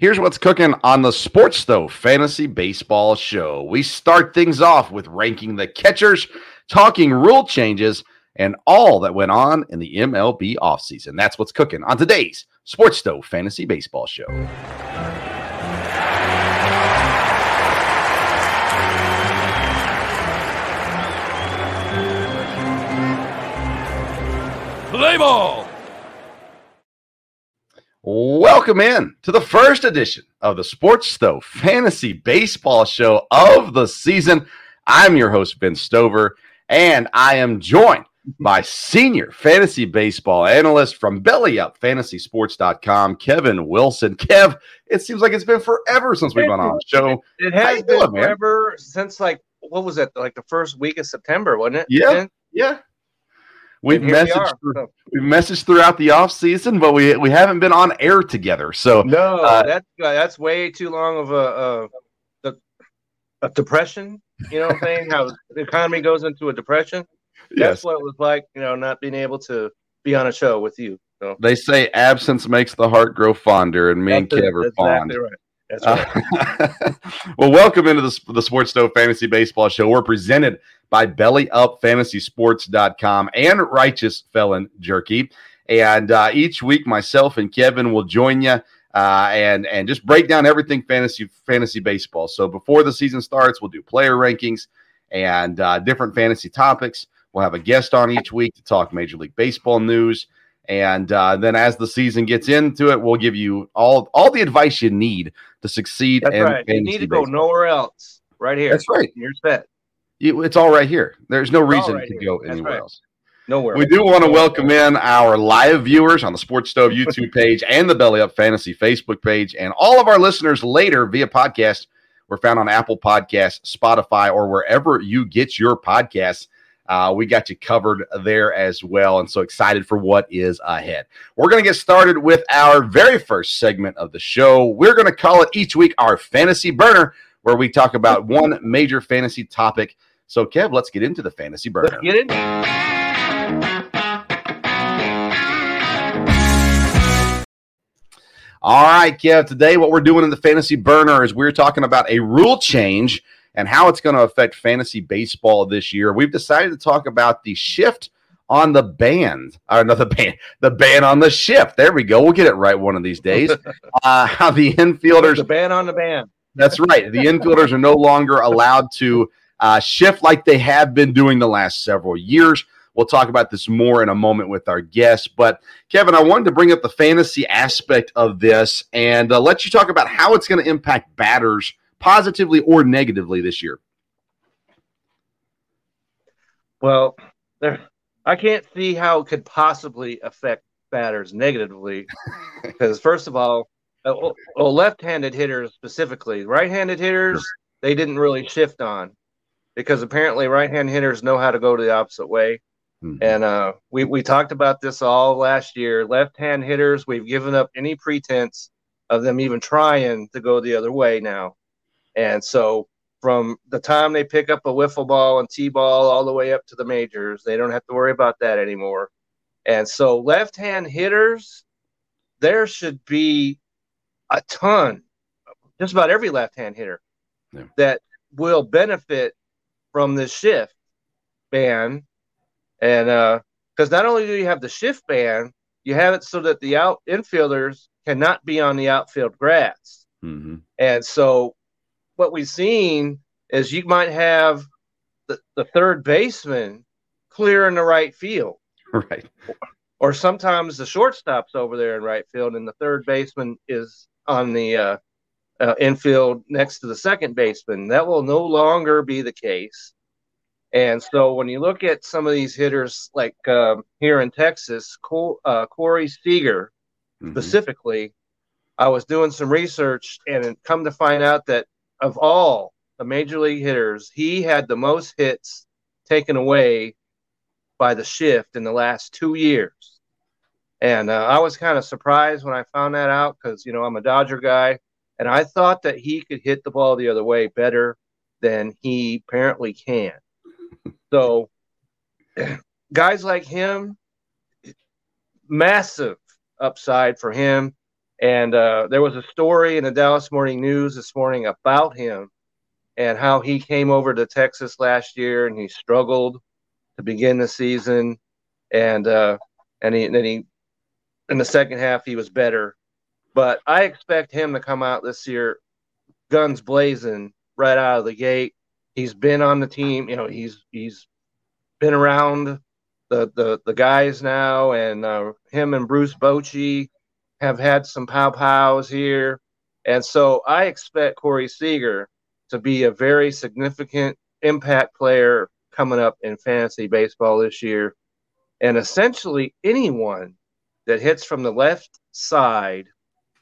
Here's what's cooking on the Sports Stove Fantasy Baseball Show. We start things off with ranking the catchers, talking rule changes, and all that went on in the MLB offseason. That's what's cooking on today's Sports Stove Fantasy Baseball Show. Play ball. Welcome in to the first edition of the Sports Stove Fantasy Baseball Show of the season. I'm your host, Ben Stover, and I am joined by senior fantasy baseball analyst from BellyUpFantasySports.com, Kevin Wilson. Kev, it seems like it's been forever since we've been on the show. It has been doing, man? since like what was it? Like the first week of September, wasn't it? Yeah. Ben? Yeah. We've And here we messaged, are. through, we've messaged throughout the off season, but we we haven't been on air together. So No, Uh, that's uh, that's way too long of a, a, a, a depression. You know what I'm saying? How the economy goes into a depression. That's yes, what it was like. You know, not being able to be on a show with you. So they say absence makes the heart grow fonder, and me and that's, Kev are fond. exactly right. That's right. Uh, well, welcome into the, the Sports Stove Fantasy Baseball Show. We're presented by BellyUpFantasySports.com and Righteous Felon Jerky. And uh, each week, myself and Kevin will join you uh, and and just break down everything fantasy fantasy baseball. So before the season starts, we'll do player rankings and uh, different fantasy topics. We'll have a guest on each week to talk Major League Baseball news. And uh, then as the season gets into it, we'll give you all all the advice you need to succeed. That's right. You need to go nowhere else. Right here. That's right. You're set. You, it's all right here. There's no reason right to here. go That's anywhere right. else. Nowhere. We do want to welcome in our live viewers on the Sports Stove YouTube page and the Belly Up Fantasy Facebook page, and all of our listeners later via podcast. We're found on Apple Podcasts, Spotify, or wherever you get your podcasts. Uh, we got you covered there as well, and so excited for what is ahead. We're going to get started with our very first segment of the show. We're going to call it each week our Fantasy Burner, where we talk about one major fantasy topic. So, Kev, let's get into the Fantasy Burner. Let's get it. All right, Kev. Today, what we're doing in the fantasy burner is we're talking about a rule change and how it's going to affect fantasy baseball this year. We've decided to talk about the shift on the band, or not the band, the ban on the shift. There we go. We'll get it right one of these days. uh, how the infielders the ban on the ban. that's right. The infielders are no longer allowed to uh, shift like they have been doing the last several years. We'll talk about this more in a moment with our guests. But Kevin, I wanted to bring up the fantasy aspect of this and uh, let you talk about how it's going to impact batters positively or negatively this year. Well, there, I can't see how it could possibly affect batters negatively because, first of all, uh, well, well, left-handed hitters specifically, right-handed hitters they didn't really shift on because apparently right-hand hitters know how to go the opposite way. Mhm. And uh, we we talked about this all last year. Left-hand hitters, we've given up any pretense of them even trying to go the other way now. And so from the time they pick up a wiffle ball and t-ball all the way up to the majors, they don't have to worry about that anymore. And so left-hand hitters, there should be a ton, just about every left-hand hitter Yeah. that will benefit from this shift ban. And uh, because not only do you have the shift ban, you have it so that the out infielders cannot be on the outfield grass. Mhm. And so what we've seen is you might have the, the third baseman clear in the right field, Right. or sometimes the shortstop's over there in right field, and the third baseman is on the uh, uh, infield next to the second baseman. That will no longer be the case. And so when you look at some of these hitters, like um, here in Texas, uh, Corey Seager mm-hmm. specifically, I was doing some research and come to find out that of all the major league hitters, he had the most hits taken away by the shift in the last two years. And uh, I was kind of surprised when I found that out because, you know, I'm a Dodger guy and I thought that he could hit the ball the other way better than he apparently can. So, guys like him, massive upside for him. And uh, there was a story in the Dallas Morning News this morning about him and how he came over to Texas last year and he struggled to begin the season, and uh, and he and then he in the second half he was better. But I expect him to come out this year, guns blazing right out of the gate. He's been on the team, you know. He's he's been around the the the guys now, and uh, him and Bruce Bochy have had some pow pows here, and so I expect Corey Seager to be a very significant impact player coming up in fantasy baseball this year. And essentially, anyone that hits from the left side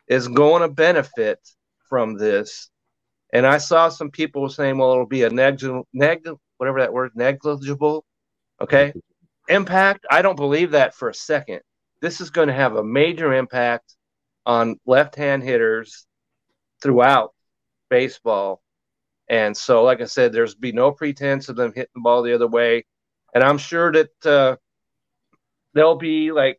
is going to benefit from this. And I saw some people saying, well, it'll be a negligible, neg- whatever that word, negligible. Okay. Impact. I don't believe that for a second. This is going to have a major impact on left hand hitters throughout baseball. And so, like I said, there's be no pretense of them hitting the ball the other way. And I'm sure that uh, they'll be like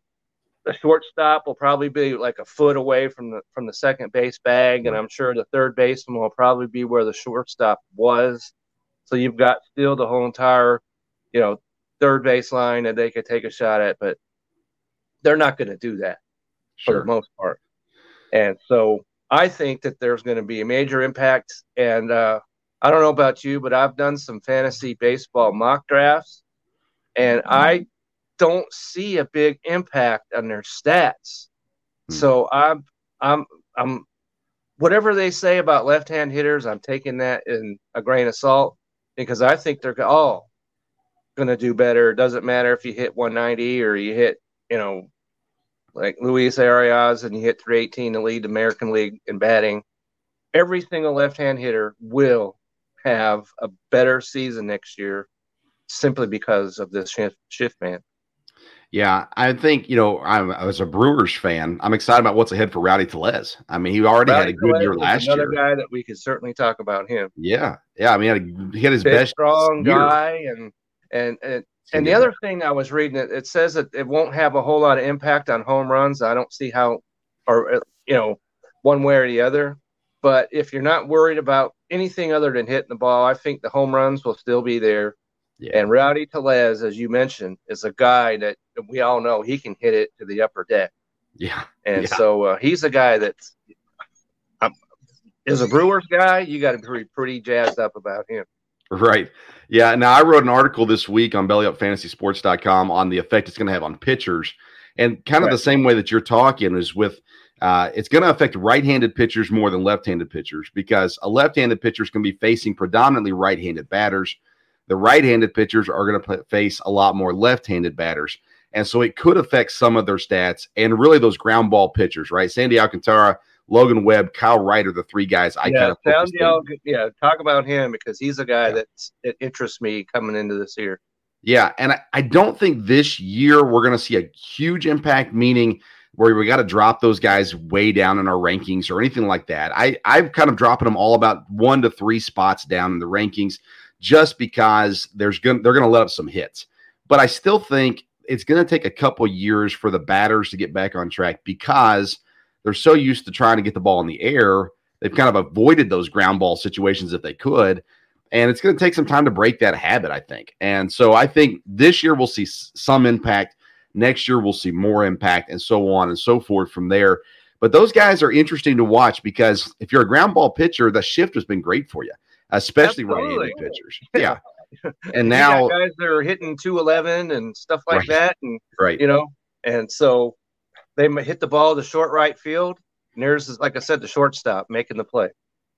the shortstop will probably be like a foot away from the from the second base bag, and I'm sure the third baseman will probably be where the shortstop was. So you've got still the whole entire, you know, third baseline that they could take a shot at, but they're not going to do that sure. for the most part. And so I think that there's going to be a major impact. And uh, I don't know about you, but I've done some fantasy baseball mock drafts, and mm-hmm. I don't see a big impact on their stats. Mm-hmm. So I'm I'm I'm whatever they say about left-hand hitters, I'm taking that in a grain of salt because I think they're all going to do better. It doesn't matter if you hit 190 or you hit, you know, like Luis Arraez and you hit 318 to lead the American League in batting. Every single left-hand hitter will have a better season next year simply because of this shift, shift man. Yeah, I think you know I'm as a Brewers fan, I'm excited about what's ahead for Rowdy Tellez. I mean, he already Rowdy had a good Tellez year last another year. Another guy that we could certainly talk about him. Yeah, yeah. I mean, he had, a, he had his Big, best strong year. guy, and and and, and the other thing I was reading it, it says that it won't have a whole lot of impact on home runs. I don't see how, or uh, you know, one way or the other. But if you're not worried about anything other than hitting the ball, I think the home runs will still be there. Yeah. And Rowdy Tellez, as you mentioned, is a guy that we all know he can hit it to the upper deck. Yeah. And yeah. so uh, he's a guy that um, is a Brewers guy. You got to be pretty jazzed up about him. Right. Yeah. Now, I wrote an article this week on bellyupfantasysports.com on the effect it's going to have on pitchers. And kind of right. the same way that you're talking is with uh, it's going to affect right-handed pitchers more than left-handed pitchers because a left-handed pitcher is going to be facing predominantly right-handed batters. The right-handed pitchers are going to face a lot more left-handed batters, and so it could affect some of their stats and really those ground ball pitchers, right? Sandy Alcantara, Logan Webb, Kyle Wright are the three guys I yeah, kind of Al- yeah. Talk about him because he's a guy yeah. that interests me coming into this year. Yeah, and I, I don't think this year we're going to see a huge impact, meaning where we got to drop those guys way down in our rankings or anything like that. I I'm kind of dropping them all about one to three spots down in the rankings just because there's going they're going to let up some hits. But I still think it's going to take a couple years for the batters to get back on track because they're so used to trying to get the ball in the air. They've kind of avoided those ground ball situations if they could. And it's going to take some time to break that habit, I think. And so I think this year we'll see some impact Next year, we'll see more impact and so on and so forth from there. But those guys are interesting to watch because if you're a ground ball pitcher, the shift has been great for you, especially right-handed pitchers. Yeah. And now guys that are hitting 211 and stuff like right. that. And, right. you know, and so they hit the ball to short right field. And there's, like I said, the shortstop making the play.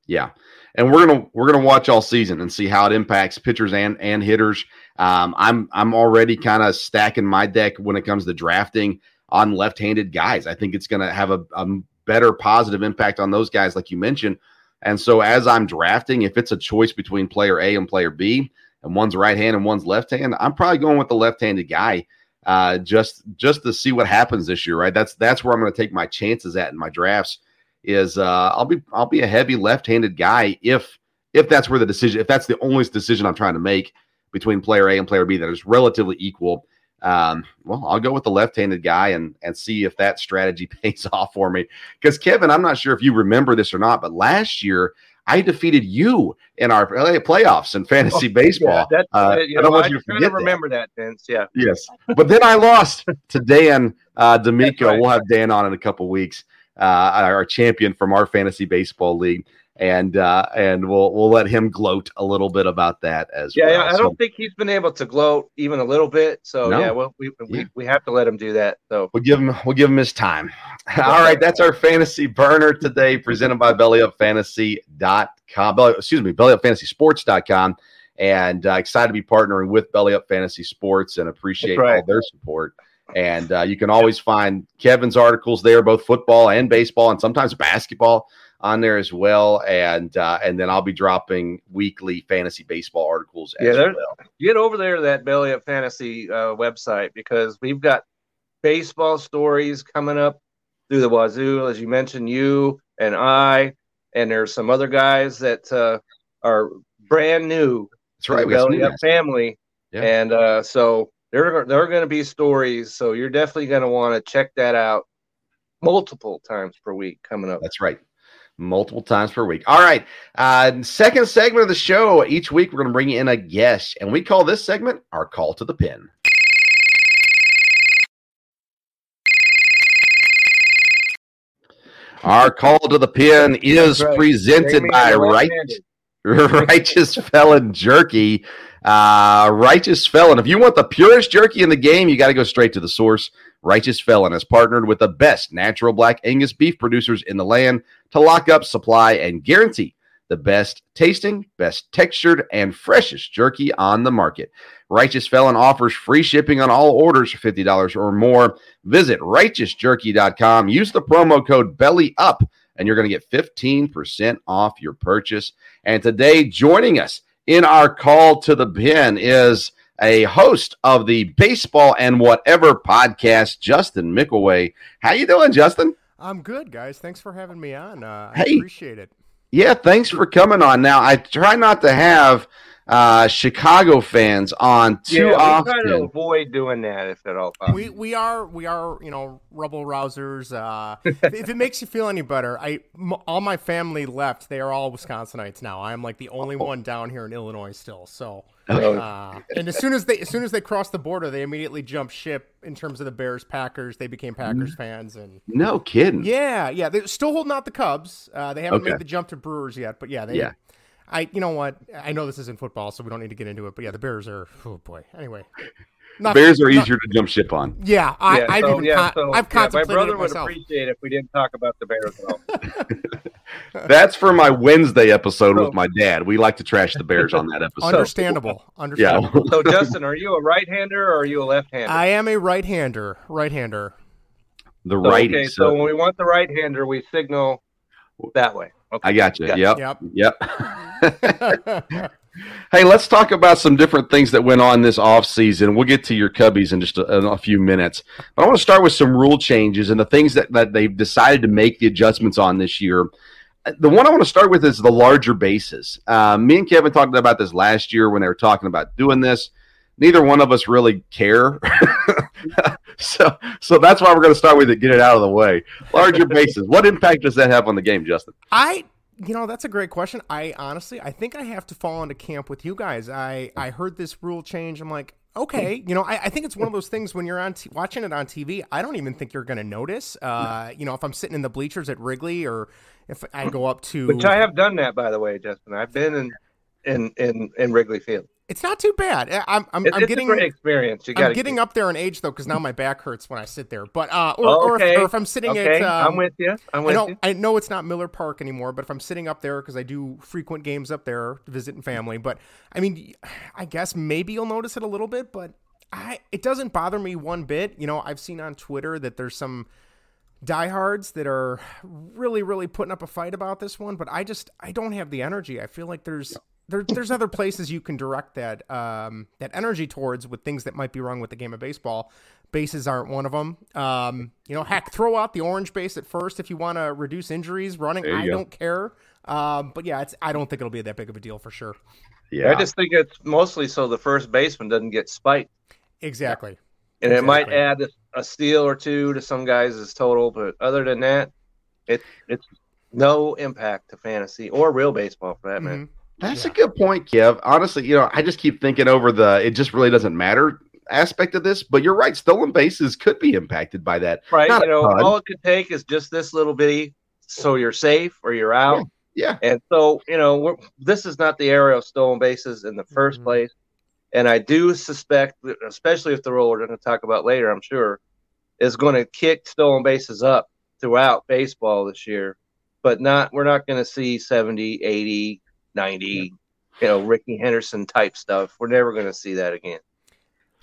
Yeah, and we're gonna we're gonna watch all season and see how it impacts pitchers and and hitters. Um, I'm I'm already kind of stacking my deck when it comes to drafting. on left-handed guys. I think it's going to have a, a better positive impact on those guys, like you mentioned. And so as I'm drafting, if it's a choice between player A and player B, and one's right hand and one's left hand, I'm probably going with the left-handed guy uh, just just to see what happens this year. Right, that's that's where I'm going to take my chances at in my drafts. Is uh, I'll be I'll be a heavy left-handed guy if if that's where the decision if that's the only decision I'm trying to make between player A and player B that is relatively equal. Um, well, I'll go with the left-handed guy and and see if that strategy pays off for me. Because Kevin, I'm not sure if you remember this or not, but last year I defeated you in our playoffs in fantasy oh, baseball. Yeah, uh, you I don't want you to forget. remember that, Vince. Yeah. Yes, but then I lost to Dan uh, D'Amico. Right. We'll have Dan on in a couple weeks. Uh, our champion from our fantasy baseball league and uh, and we'll we'll let him gloat a little bit about that as yeah, well. Yeah, I don't think he's been able to gloat even a little bit. So no. yeah, well, we, we yeah. we have to let him do that. So we'll give him we'll give him his time. All right, that's our fantasy burner today, presented by BellyUpFantasy.com. Belly, excuse me, BellyUpFantasySports.com. And uh, excited to be partnering with Belly Up Fantasy Sports and appreciate right. all their support. And uh, you can always find Kevin's articles there, both football and baseball, and sometimes basketball on there as well, and uh, and then I'll be dropping weekly fantasy baseball articles. yeah, well. get over there to that Belly Up Fantasy uh, website because we've got baseball stories coming up through the wazoo, as you mentioned, you and I, and there's some other guys that uh, are brand new. That's right, we Belly Up family, yeah. and uh, so there there are going to be stories. So you're definitely going to want to check that out multiple times per week coming up. That's right multiple times per week. All right. Uh, second segment of the show. Each week, we're going to bring in a guest, and we call this segment our call to the pin. Our call to the pin is right. presented by right, Righteous Felon Jerky. Uh, Righteous Felon. If you want the purest jerky in the game, you got to go straight to the source. Righteous Felon has partnered with the best natural black Angus beef producers in the land to lock up supply and guarantee the best tasting, best textured, and freshest jerky on the market. Righteous Felon offers free shipping on all orders for $50 or more. Visit righteousjerky.com. Use the promo code BELLYUP, and you're going to get 15% off your purchase. And today, joining us in our call to the pin is a host of the Baseball and Whatever podcast, Justin Mickelway. How you doing, Justin? I'm good, guys. Thanks for having me on. Uh, I hey, appreciate it. Yeah, thanks for coming on. Now, I try not to have uh, Chicago fans on too yeah, often. Try to avoid doing that if at all possible. We we are we are you know rebel rousers. Uh, if it makes you feel any better, I m- all my family left. They are all Wisconsinites now. I am like the only oh. one down here in Illinois still. So. Uh, and as soon as they as soon as they crossed the border, they immediately jumped ship in terms of the Bears Packers. They became Packers fans and no kidding. Yeah, yeah. They're still holding out the Cubs. Uh, they haven't okay. made the jump to Brewers yet, but yeah, they yeah. I, you know what? I know this isn't football, so we don't need to get into it. But yeah, the Bears are. Oh boy. Anyway, not, Bears are not, easier to jump ship on. Yeah, I, yeah, I've so, even yeah, so, I've contemplated yeah, my brother would appreciate if we didn't talk about the Bears at all. That's for my Wednesday episode so, with my dad. We like to trash the Bears on that episode. Understandable. Understandable. Yeah. so Justin, are you a right-hander or are you a left-hander? I am a right-hander. Right-hander. The righty. Okay, so, so when we want the right-hander, we signal that way. Okay. I got you. Yep. Yep. Yep. hey, let's talk about some different things that went on this off season. We'll get to your Cubbies in just a, in a, few minutes. But I want to start with some rule changes and the things that, that they've decided to make the adjustments on this year. The one I want to start with is the larger bases. Uh, me and Kevin talked about this last year when they were talking about doing this. Neither one of us really care. so, so that's why we're going to start with it. Get it out of the way. Larger bases. What impact does that have on the game, Justin? I you know that's a great question. I honestly i think i have to fall into camp with you guys. I i heard this rule change. I'm like okay. You know i, I think it's one of those things when you're on t- watching it on tv i don't even think you're going to notice. Uh, you know if i'm sitting in the bleachers at wrigley or if i go up to which i have done that by the way justin. I've been in in in, in wrigley field it's not too bad. I'm I'm, it's, I'm getting a great experience. You I'm getting up there in age though, because now my back hurts when I sit there. But uh, or, oh, okay. or, if, or, if, I'm sitting okay. at, um, I'm with you. I'm with I know, you. I know it's not Miller Park anymore, but if I'm sitting up there because I do frequent games up there visiting family. But I mean, I guess maybe you'll notice it a little bit, but I it doesn't bother me one bit. You know, I've seen on Twitter that there's some diehards that are really, really putting up a fight about this one, but I just I don't have the energy. I feel like there's there, there's other places you can direct that um, that energy towards with things that might be wrong with the game of baseball. Bases aren't one of them. Um, you know, heck, throw out the orange base at first if you want to reduce injuries. Running, I go. don't care. Um, but yeah, it's I don't think it'll be that big of a deal for sure. Yeah, I just think it's mostly so the first baseman doesn't get spiked. Exactly. And exactly. it might add a steal or two to some guys' total, but other than that, it it's no impact to fantasy or real baseball for that mm-hmm. matter. That's yeah. a good point, Kev. Honestly, you know, I just keep thinking over the it just really doesn't matter aspect of this, but you're right. Stolen bases could be impacted by that. Right. Not you know, all it could take is just this little bitty, so you're safe or you're out. Yeah. yeah. And so, you know, this is not the area of stolen bases in the 1st mm-hmm. place. And I do suspect, especially if the rule we're going to talk about later, I'm sure, is going to kick stolen bases up throughout baseball this year. But not, we're not going to see 70, 80, 90, yeah. you know, Rickey Henderson type stuff. We're never going to see that again.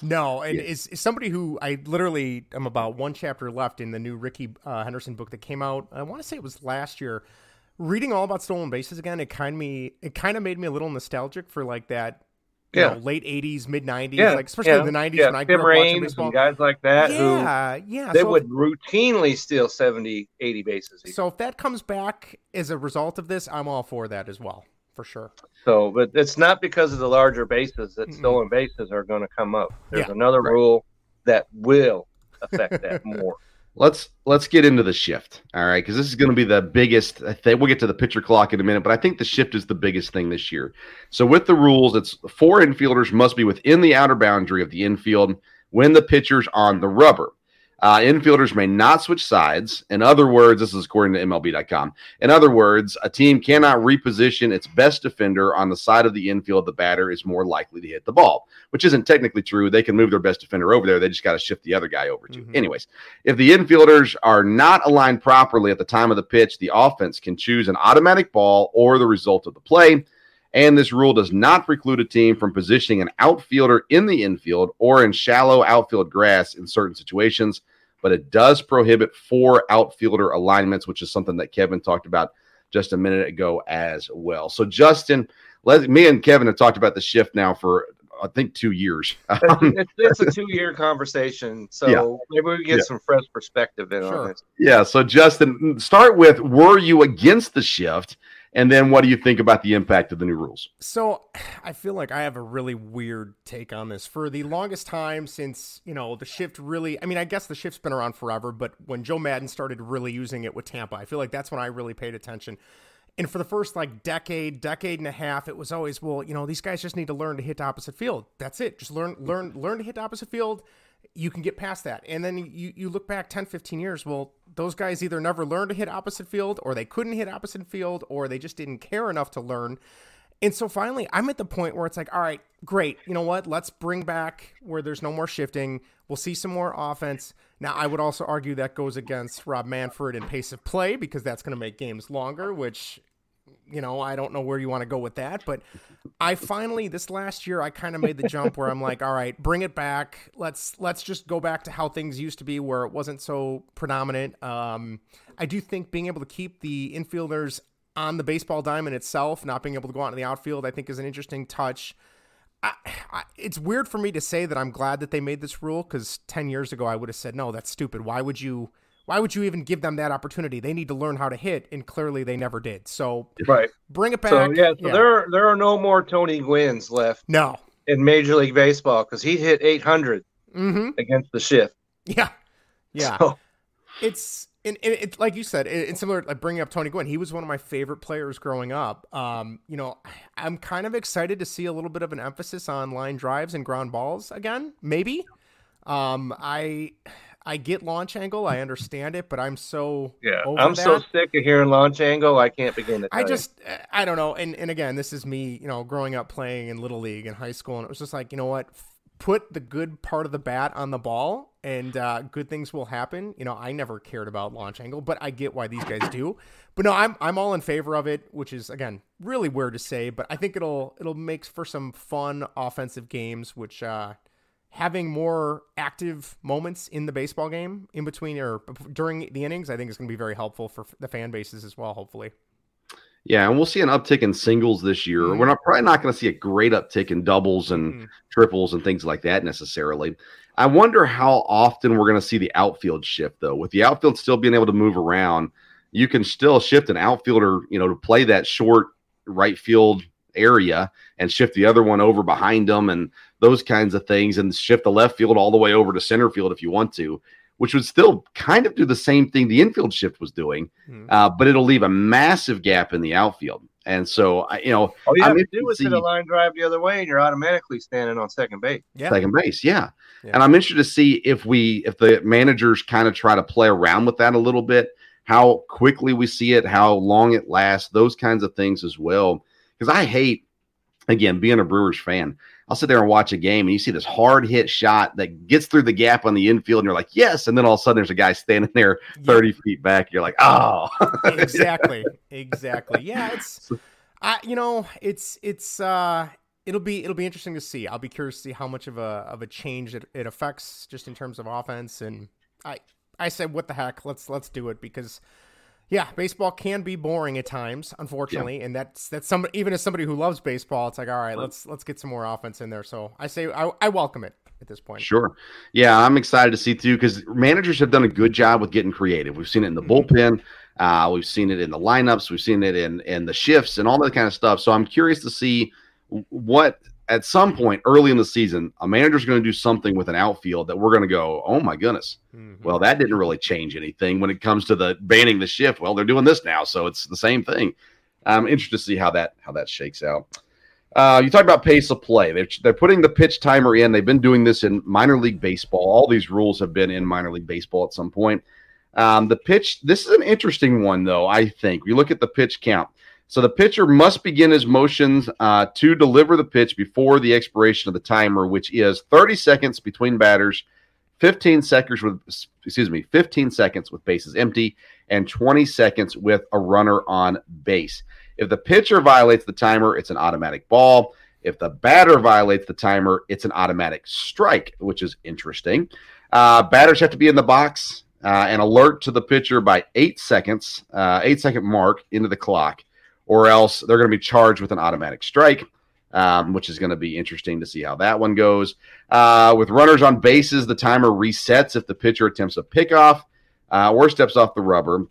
No, and yeah. is, is somebody who I literally am about one chapter left in the new Rickey uh, Henderson book that came out. I want to say it was last year. Reading all about stolen bases again, it kind of me it kind of made me a little nostalgic for like that yeah. Know, late '80s, mid '90s, yeah. like especially yeah. the '90s yeah. when I grew Tim up watching baseball. Guys like that. Yeah, yeah. They so would if, routinely steal 70, 80 bases. So if that comes back as a result of this, I'm all for that as well, for sure. So, but it's not because of the larger bases that mm-hmm. stolen bases are going to come up. There's another right. rule that will affect that more let's let's get into the shift all right because this is going to be the biggest i think we'll get to the pitcher clock in a minute but i think the shift is the biggest thing this year so with the rules it's four infielders must be within the outer boundary of the infield when the pitcher's on the rubber uh, infielders may not switch sides. In other words, this is according to MLB.com. In other words, a team cannot reposition its best defender on the side of the infield the batter is more likely to hit the ball, which isn't technically true. They can move their best defender over there. They just got to shift the other guy over to. Mm-hmm. Anyways, if the infielders are not aligned properly at the time of the pitch, the offense can choose an automatic ball or the result of the play. And this rule does not preclude a team from positioning an outfielder in the infield or in shallow outfield grass in certain situations, but it does prohibit four outfielder alignments, which is something that Kevin talked about just a minute ago as well. So, Justin, let me and Kevin have talked about the shift now for I think two years. Um, it's, it's, a two-year conversation, so yeah. maybe we get yeah. some fresh perspective in sure. on this. Yeah. So, Justin, start with: Were you against the shift? And then what do you think about the impact of the new rules? So I feel like I have a really weird take on this. For the longest time since, you know, the shift really, I mean, I guess the shift's been around forever, but when Joe Maddon started really using it with Tampa, I feel like that's when I really paid attention. And for the first like decade, decade and a half, it was always, well, you know, these guys just need to learn to hit opposite field. That's it. Just learn, learn, learn to hit opposite field you can get past that. And then you, you look back 10, 15 years, well, those guys either never learned to hit opposite field or they couldn't hit opposite field or they just didn't care enough to learn. And so finally, I'm at the point where it's like, all right, great. You know what? Let's bring back where there's no more shifting. We'll see some more offense. Now, I would also argue that goes against Rob Manfred and pace of play because that's going to make games longer, which you know, I don't know where you want to go with that, but I finally this last year I kind of made the jump where I'm like, all right, bring it back. Let's let's just go back to how things used to be where it wasn't so predominant. Um, I do think being able to keep the infielders on the baseball diamond itself, not being able to go out in the outfield, I think is an interesting touch. I, I, it's weird for me to say that I'm glad that they made this rule because 10 years ago I would have said, no, that's stupid. Why would you why would you even give them that opportunity? They need to learn how to hit, and clearly they never did. So right, bring it back. So, yeah, so yeah. there there are no more Tony Gwynn's left. No, in Major League Baseball because he hit 800 mm-hmm. against the shift. Yeah, yeah. So. It's and, it's like you said, it's similar. Like bringing up Tony Gwynn, he was one of my favorite players growing up. Um, you know, I'm kind of excited to see a little bit of an emphasis on line drives and ground balls again. Maybe. Um, I I get launch angle, I understand it, but I'm so yeah. I'm that. so sick of hearing launch angle. I can't begin to. I just you. I don't know. And and again, this is me, you know, growing up playing in little league in high school, and it was just like, you know what, put the good part of the bat on the ball, and uh, good things will happen. You know, I never cared about launch angle, but I get why these guys do. But no, I'm I'm all in favor of it, which is again really weird to say, but I think it'll it'll make for some fun offensive games, which. uh having more active moments in the baseball game in between or during the innings, I think is going to be very helpful for the fan bases as well. Hopefully. Yeah, and we'll see an uptick in singles this year. Mm-hmm. We're not probably not going to see a great uptick in doubles and mm-hmm. triples and things like that necessarily. I wonder how often we're going to see the outfield shift though. With the outfield still being able to move around, you can still shift an outfielder, you know, to play that short right field area and shift the other one over behind them and those kinds of things and shift the left field all the way over to center field if you want to which would still kind of do the same thing the infield shift was doing, mm-hmm. uh, but it'll leave a massive gap in the outfield. And so, you know, all you have I'm to do is hit a line drive the other way, and you're automatically standing on second base. Yeah. Second base, yeah. yeah. And I'm interested to see if we, if the managers kind of try to play around with that a little bit, how quickly we see it, how long it lasts, those kinds of things as well. Because I hate, again, being a Brewers fan. I'll sit there and watch a game and you see this hard hit shot that gets through the gap on the infield and you're like, yes. And then all of a sudden there's a guy standing there 30 yeah. feet back. You're like, oh. exactly. Exactly. Yeah. It's, I, you know, it's, it's, uh, it'll be, it'll be interesting to see. I'll be curious to see how much of a, of a change it, it affects just in terms of offense. And I, I said, what the heck, let's, let's do it because yeah, baseball can be boring at times, unfortunately, yeah. and that's that's some even as somebody who loves baseball, it's like all right, let's let's get some more offense in there. So I say I, I welcome it at this point. Sure, yeah, I'm excited to see too because managers have done a good job with getting creative. We've seen it in the mm-hmm. bullpen, uh, we've seen it in the lineups, we've seen it in in the shifts and all that kind of stuff. So I'm curious to see what at some point early in the season, a manager's going to do something with an outfield that we're going to go, oh my goodness. Mm-hmm. Well, that didn't really change anything when it comes to the banning the shift. Well, they're doing this now, so it's the same thing. I'm interested to see how that how that shakes out. Uh, you talk about pace of play. They're, they're putting the pitch timer in. They've been doing this in minor league baseball. All these rules have been in minor league baseball at some point. Um, the pitch. This is an interesting one, though. I think we look at the pitch count. So the pitcher must begin his motions uh, to deliver the pitch before the expiration of the timer, which is 30 seconds between batters, 15 seconds with excuse me, 15 seconds with bases empty, and 20 seconds with a runner on base. If the pitcher violates the timer, it's an automatic ball. If the batter violates the timer, it's an automatic strike, which is interesting. Uh, batters have to be in the box uh, and alert to the pitcher by eight seconds, uh, eight second mark into the clock or else they're going to be charged with an automatic strike, um, which is going to be interesting to see how that one goes. Uh, with runners on bases, the timer resets if the pitcher attempts a pickoff uh, or steps off the rubber.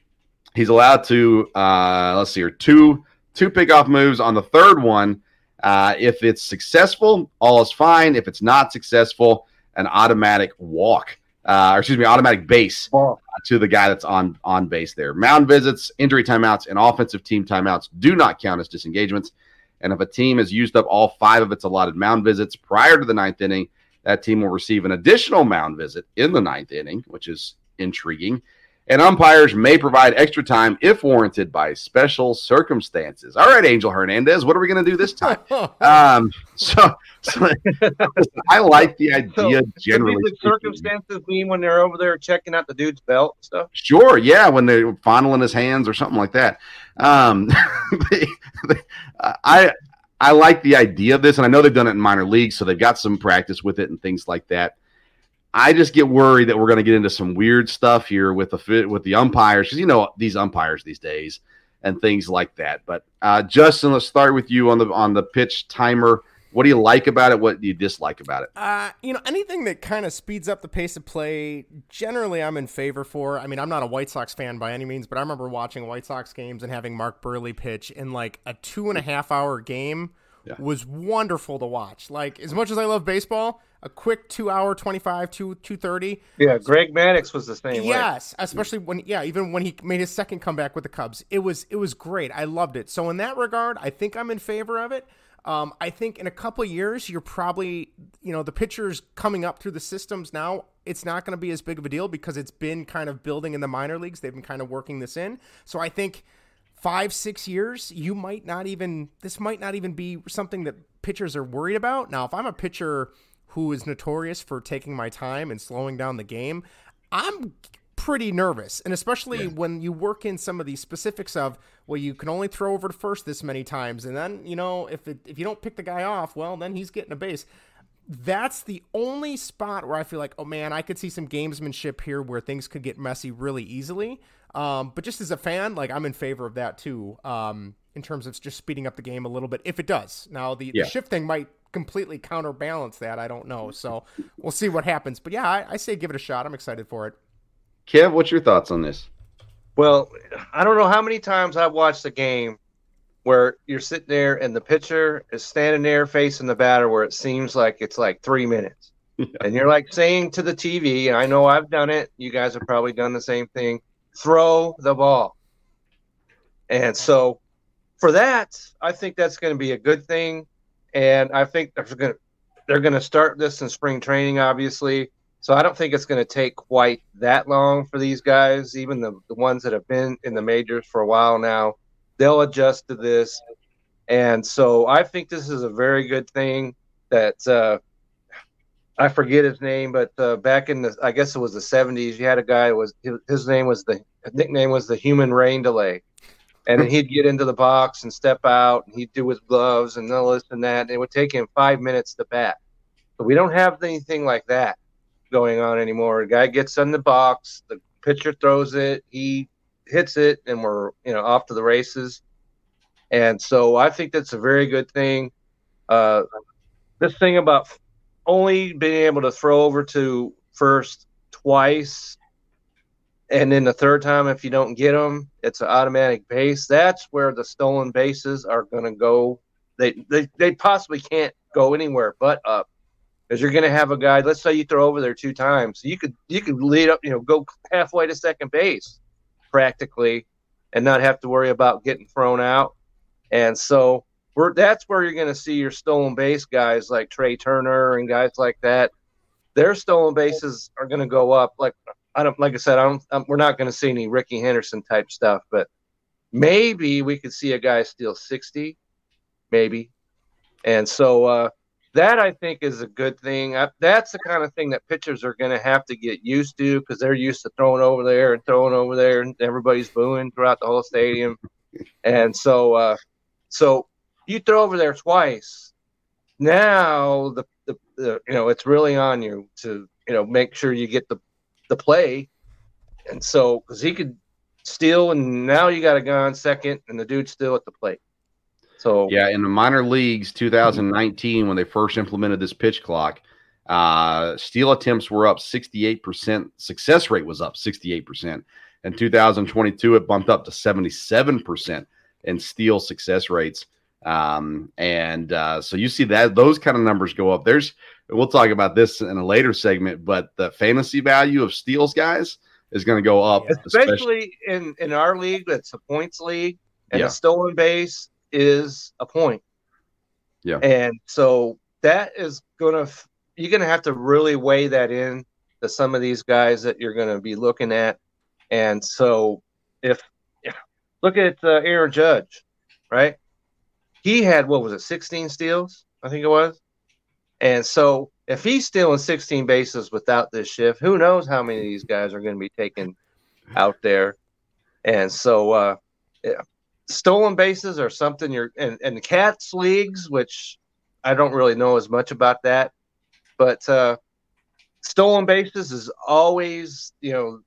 He's allowed to uh, let's see here two two pickoff moves on the third one. Uh, if it's successful, all is fine. If it's not successful, an automatic walk uh, or excuse me, automatic base uh, to the guy that's on on base there. Mound visits, injury timeouts, and offensive team timeouts do not count as disengagements. And if a team has used up all five of its allotted mound visits prior to the ninth inning, that team will receive an additional mound visit in the ninth inning, which is intriguing and umpires may provide extra time if warranted by special circumstances. All right, Angel Hernandez, what are we going to do this time? um, so, so I like the idea so, generally. The circumstances mean when they're over there checking out the dude's belt and stuff? Sure, yeah, when they're fondling his hands or something like that. Um, I I like the idea of this, and I know they've done it in minor leagues, so they've got some practice with it and things like that. I just get worried that we're going to get into some weird stuff here with the with the umpires because you know these umpires these days and things like that. But uh, Justin, let's start with you on the on the pitch timer. What do you like about it? What do you dislike about it? Uh, you know, anything that kind of speeds up the pace of play, generally I'm in favor for. I mean, I'm not a White Sox fan by any means, but I remember watching White Sox games and having Mark Buehrle pitch in like a two and a half hour game yeah. was wonderful to watch. Like, as much as I love baseball, a quick two hour 25 two 230 yeah greg maddux was the same yes way. especially when yeah even when he made his second comeback with the cubs. It was it was great. I loved it. So in that regard i think i'm in favor of it. Um, i think in a couple years you're probably you know the pitchers coming up through the systems now. It's not going to be as big of a deal because it's been kind of building in the minor leagues. They've been kind of working this in. So i think five six years you might not even this might not even be something that pitchers are worried about. Now if i'm a pitcher who is notorious for taking my time and slowing down the game, I'm pretty nervous. And especially yeah. when you work in some of the specifics of, well, you can only throw over to first this many times. And then, you know, if, it, if you don't pick the guy off, well, then he's getting a base. that's the only spot where I feel like, oh man, I could see some gamesmanship here where things could get messy really easily. Um, but just as a fan, like I'm in favor of that too. Um, in terms of just speeding up the game a little bit, if it does. Now the, yeah. the shift thing might completely counterbalance that. I don't know, so we'll see what happens. But yeah, I, I say give it a shot. I'm excited for it. Kev, what's your thoughts on this? Well, I don't know how many times I've watched a game where you're sitting there and the pitcher is standing there facing the batter where it seems like it's like three minutes. Yeah. And you're like saying to the TV, and I know I've done it, you guys have probably done the same thing throw the ball. And so for that, I think that's going to be a good thing. And I think they're going to they're going to start this in spring training, obviously. So I don't think it's going to take quite that long for these guys, even the, the ones that have been in the majors for a while now. They'll adjust to this. And so I think this is a very good thing that uh, I forget his name, but uh, back in the, I guess it was the 70s, you had a guy was his name was the nickname was the human rain delay. And then he'd get into the box and step out, and he'd do his gloves and all this and that. And it would take him five minutes to bat. But we don't have anything like that going on anymore. a guy gets in the box, the pitcher throws it, he hits it, and we're you know off to the races. And so I think that's a very good thing. Uh, this thing about only being able to throw over to first twice and then the third time if you don't get them it's an automatic base that's where the stolen bases are going to go they, they they possibly can't go anywhere but up because you're going to have a guy let's say you throw over there two times you could you could lead up you know go halfway to second base practically and not have to worry about getting thrown out and so we're, that's where you're going to see your stolen base guys like Trea Turner and guys like that. Their stolen bases are going to go up. Like I don't, like I said, I don't. I'm, we're not going to see any Rickey Henderson type stuff, but maybe we could see a guy steal 60, maybe. And so uh, that I think is a good thing. I, that's the kind of thing that pitchers are going to have to get used to because they're used to throwing over there and throwing over there, and everybody's booing throughout the whole stadium. And so, uh, so you throw over there twice. Now the, the, the you know it's really on you to you know make sure you get the the play, and so because he could steal, and now you got a guy on second, and the dude's still at the plate. So yeah, in the minor leagues, 2019, when they first implemented this pitch clock, uh, steal attempts were up 68%. Success rate was up 68%. In 2022, it bumped up to 77% in steal success rates. Um, and uh, so you see that those kind of numbers go up. There's we'll talk about this in a later segment, but the fantasy value of steals guys is going to go up, especially, especially, in in our league. That's a points league, and yeah. a stolen base is a point. Yeah, and so that is going to you're going to have to really weigh that in to some of these guys that you're going to be looking at, and so if look at uh, Aaron Judge, right? He had what was it, 16 steals? I think it was. And so if he's stealing 16 bases without this shift, who knows how many of these guys are going to be taken out there. And so uh, yeah, stolen bases are something you're and, and cats leagues, which I don't really know as much about that, but uh, stolen bases is always, you know,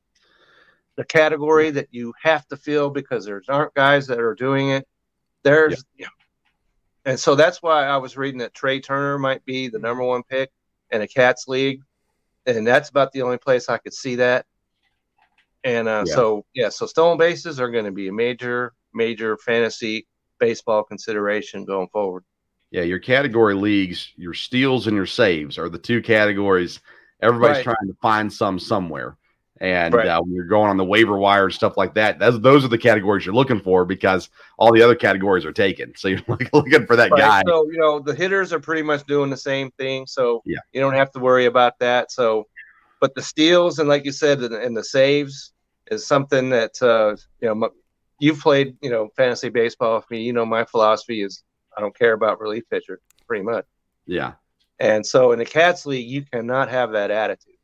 the category that you have to fill because there's aren't guys that are doing it. There's yeah. you know, and so that's why I was reading that Trea Turner might be the number one pick in a Cats league, and that's about the only place I could see that. And uh, yeah. so yeah, so stolen bases are going to be a major, major fantasy baseball consideration going forward. Yeah, your category leagues, your steals and your saves are the two categories. Everybody's right. trying to find some somewhere. And right. uh, when you're going on the waiver wire and stuff like that, those are the categories you're looking for because all the other categories are taken. So you're looking for that right. guy. So you know the hitters are pretty much doing the same thing. So yeah. you don't have to worry about that. So, but the steals and like you said, and, and the saves is something that uh, you know you've played you know fantasy baseball with me. You know my philosophy is I don't care about relief pitcher pretty much. Yeah. And so in the Cats League, you cannot have that attitude.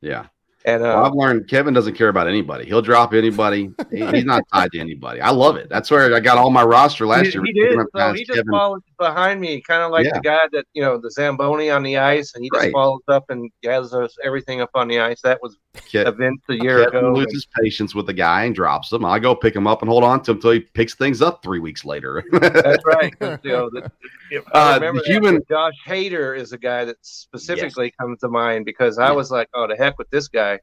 Yeah. And uh, Well, I've learned Kevin doesn't care about anybody. He'll drop anybody. He- he's not tied to anybody. I love it. That's where I got all my roster last he, year. he did. So he just Kevin- follows behind me, kind of like Yeah. the guy that you know, the Zamboni on the ice, and he just Right. follows up and gathers us everything up on the ice. That was Ke- a Vince a year Kevin ago. loses patience with the guy and drops him. I go pick him up and hold on to him until he picks things up three weeks later. That's right. you know, the, Uh, I remember the human- Josh Hader is a guy that specifically comes to mind because I Yeah. was like, oh, the heck with this guy,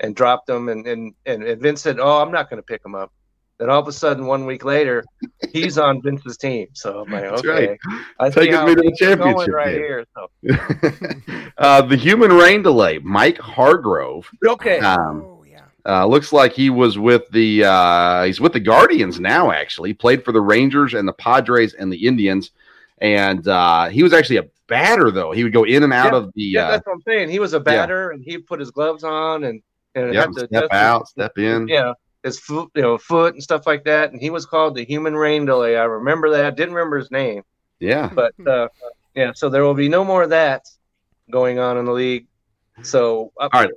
and dropped them. and and and, and Vince said, oh, I'm not going to pick him up. Then all of a sudden, one week later, he's on Vince's team. So I'm like, That's okay, right. I Taking see how me to the things going championship right here. So uh, the human rain delay, Mike Hargrove. okay, Um, Oh yeah. Uh, looks like he was with the uh, he's with the Guardians now. Actually, played for the Rangers and the Padres and the Indians, and uh, he was actually a batter though. He would go in and out Yeah. of the yeah, uh, that's what I'm saying. He was a batter, and he put his gloves on, and and yeah, had to step adjust out, step in. yeah, his foot, you know, foot and stuff like that. And he was called the Human Rain Delay. I remember that. Didn't remember his name, Yeah, but uh, yeah. So there will be no more of that going on in the league. So uh, All right.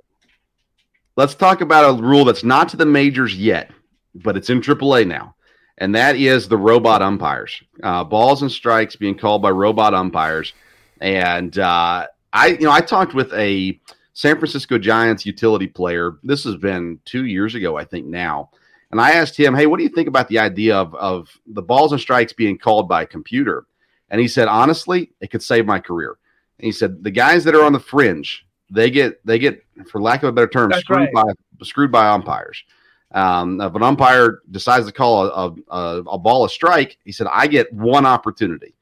let's talk about a rule that's not to the majors yet, but it's in AAA now, and that is the robot umpires. Uh, balls and strikes being called by robot umpires, and uh, I, you know, I talked with a San Francisco Giants utility player. This has been two years ago, I think now, and I asked him, "Hey, what do you think about the idea of of the balls and strikes being called by a computer?" And he said, "Honestly, it could save my career." And he said, "The guys that are on the fringe." They get they get, for lack of a better term, That's screwed right. by screwed by umpires. Um, if an umpire decides to call a, a, a ball a strike, he said, I get one opportunity.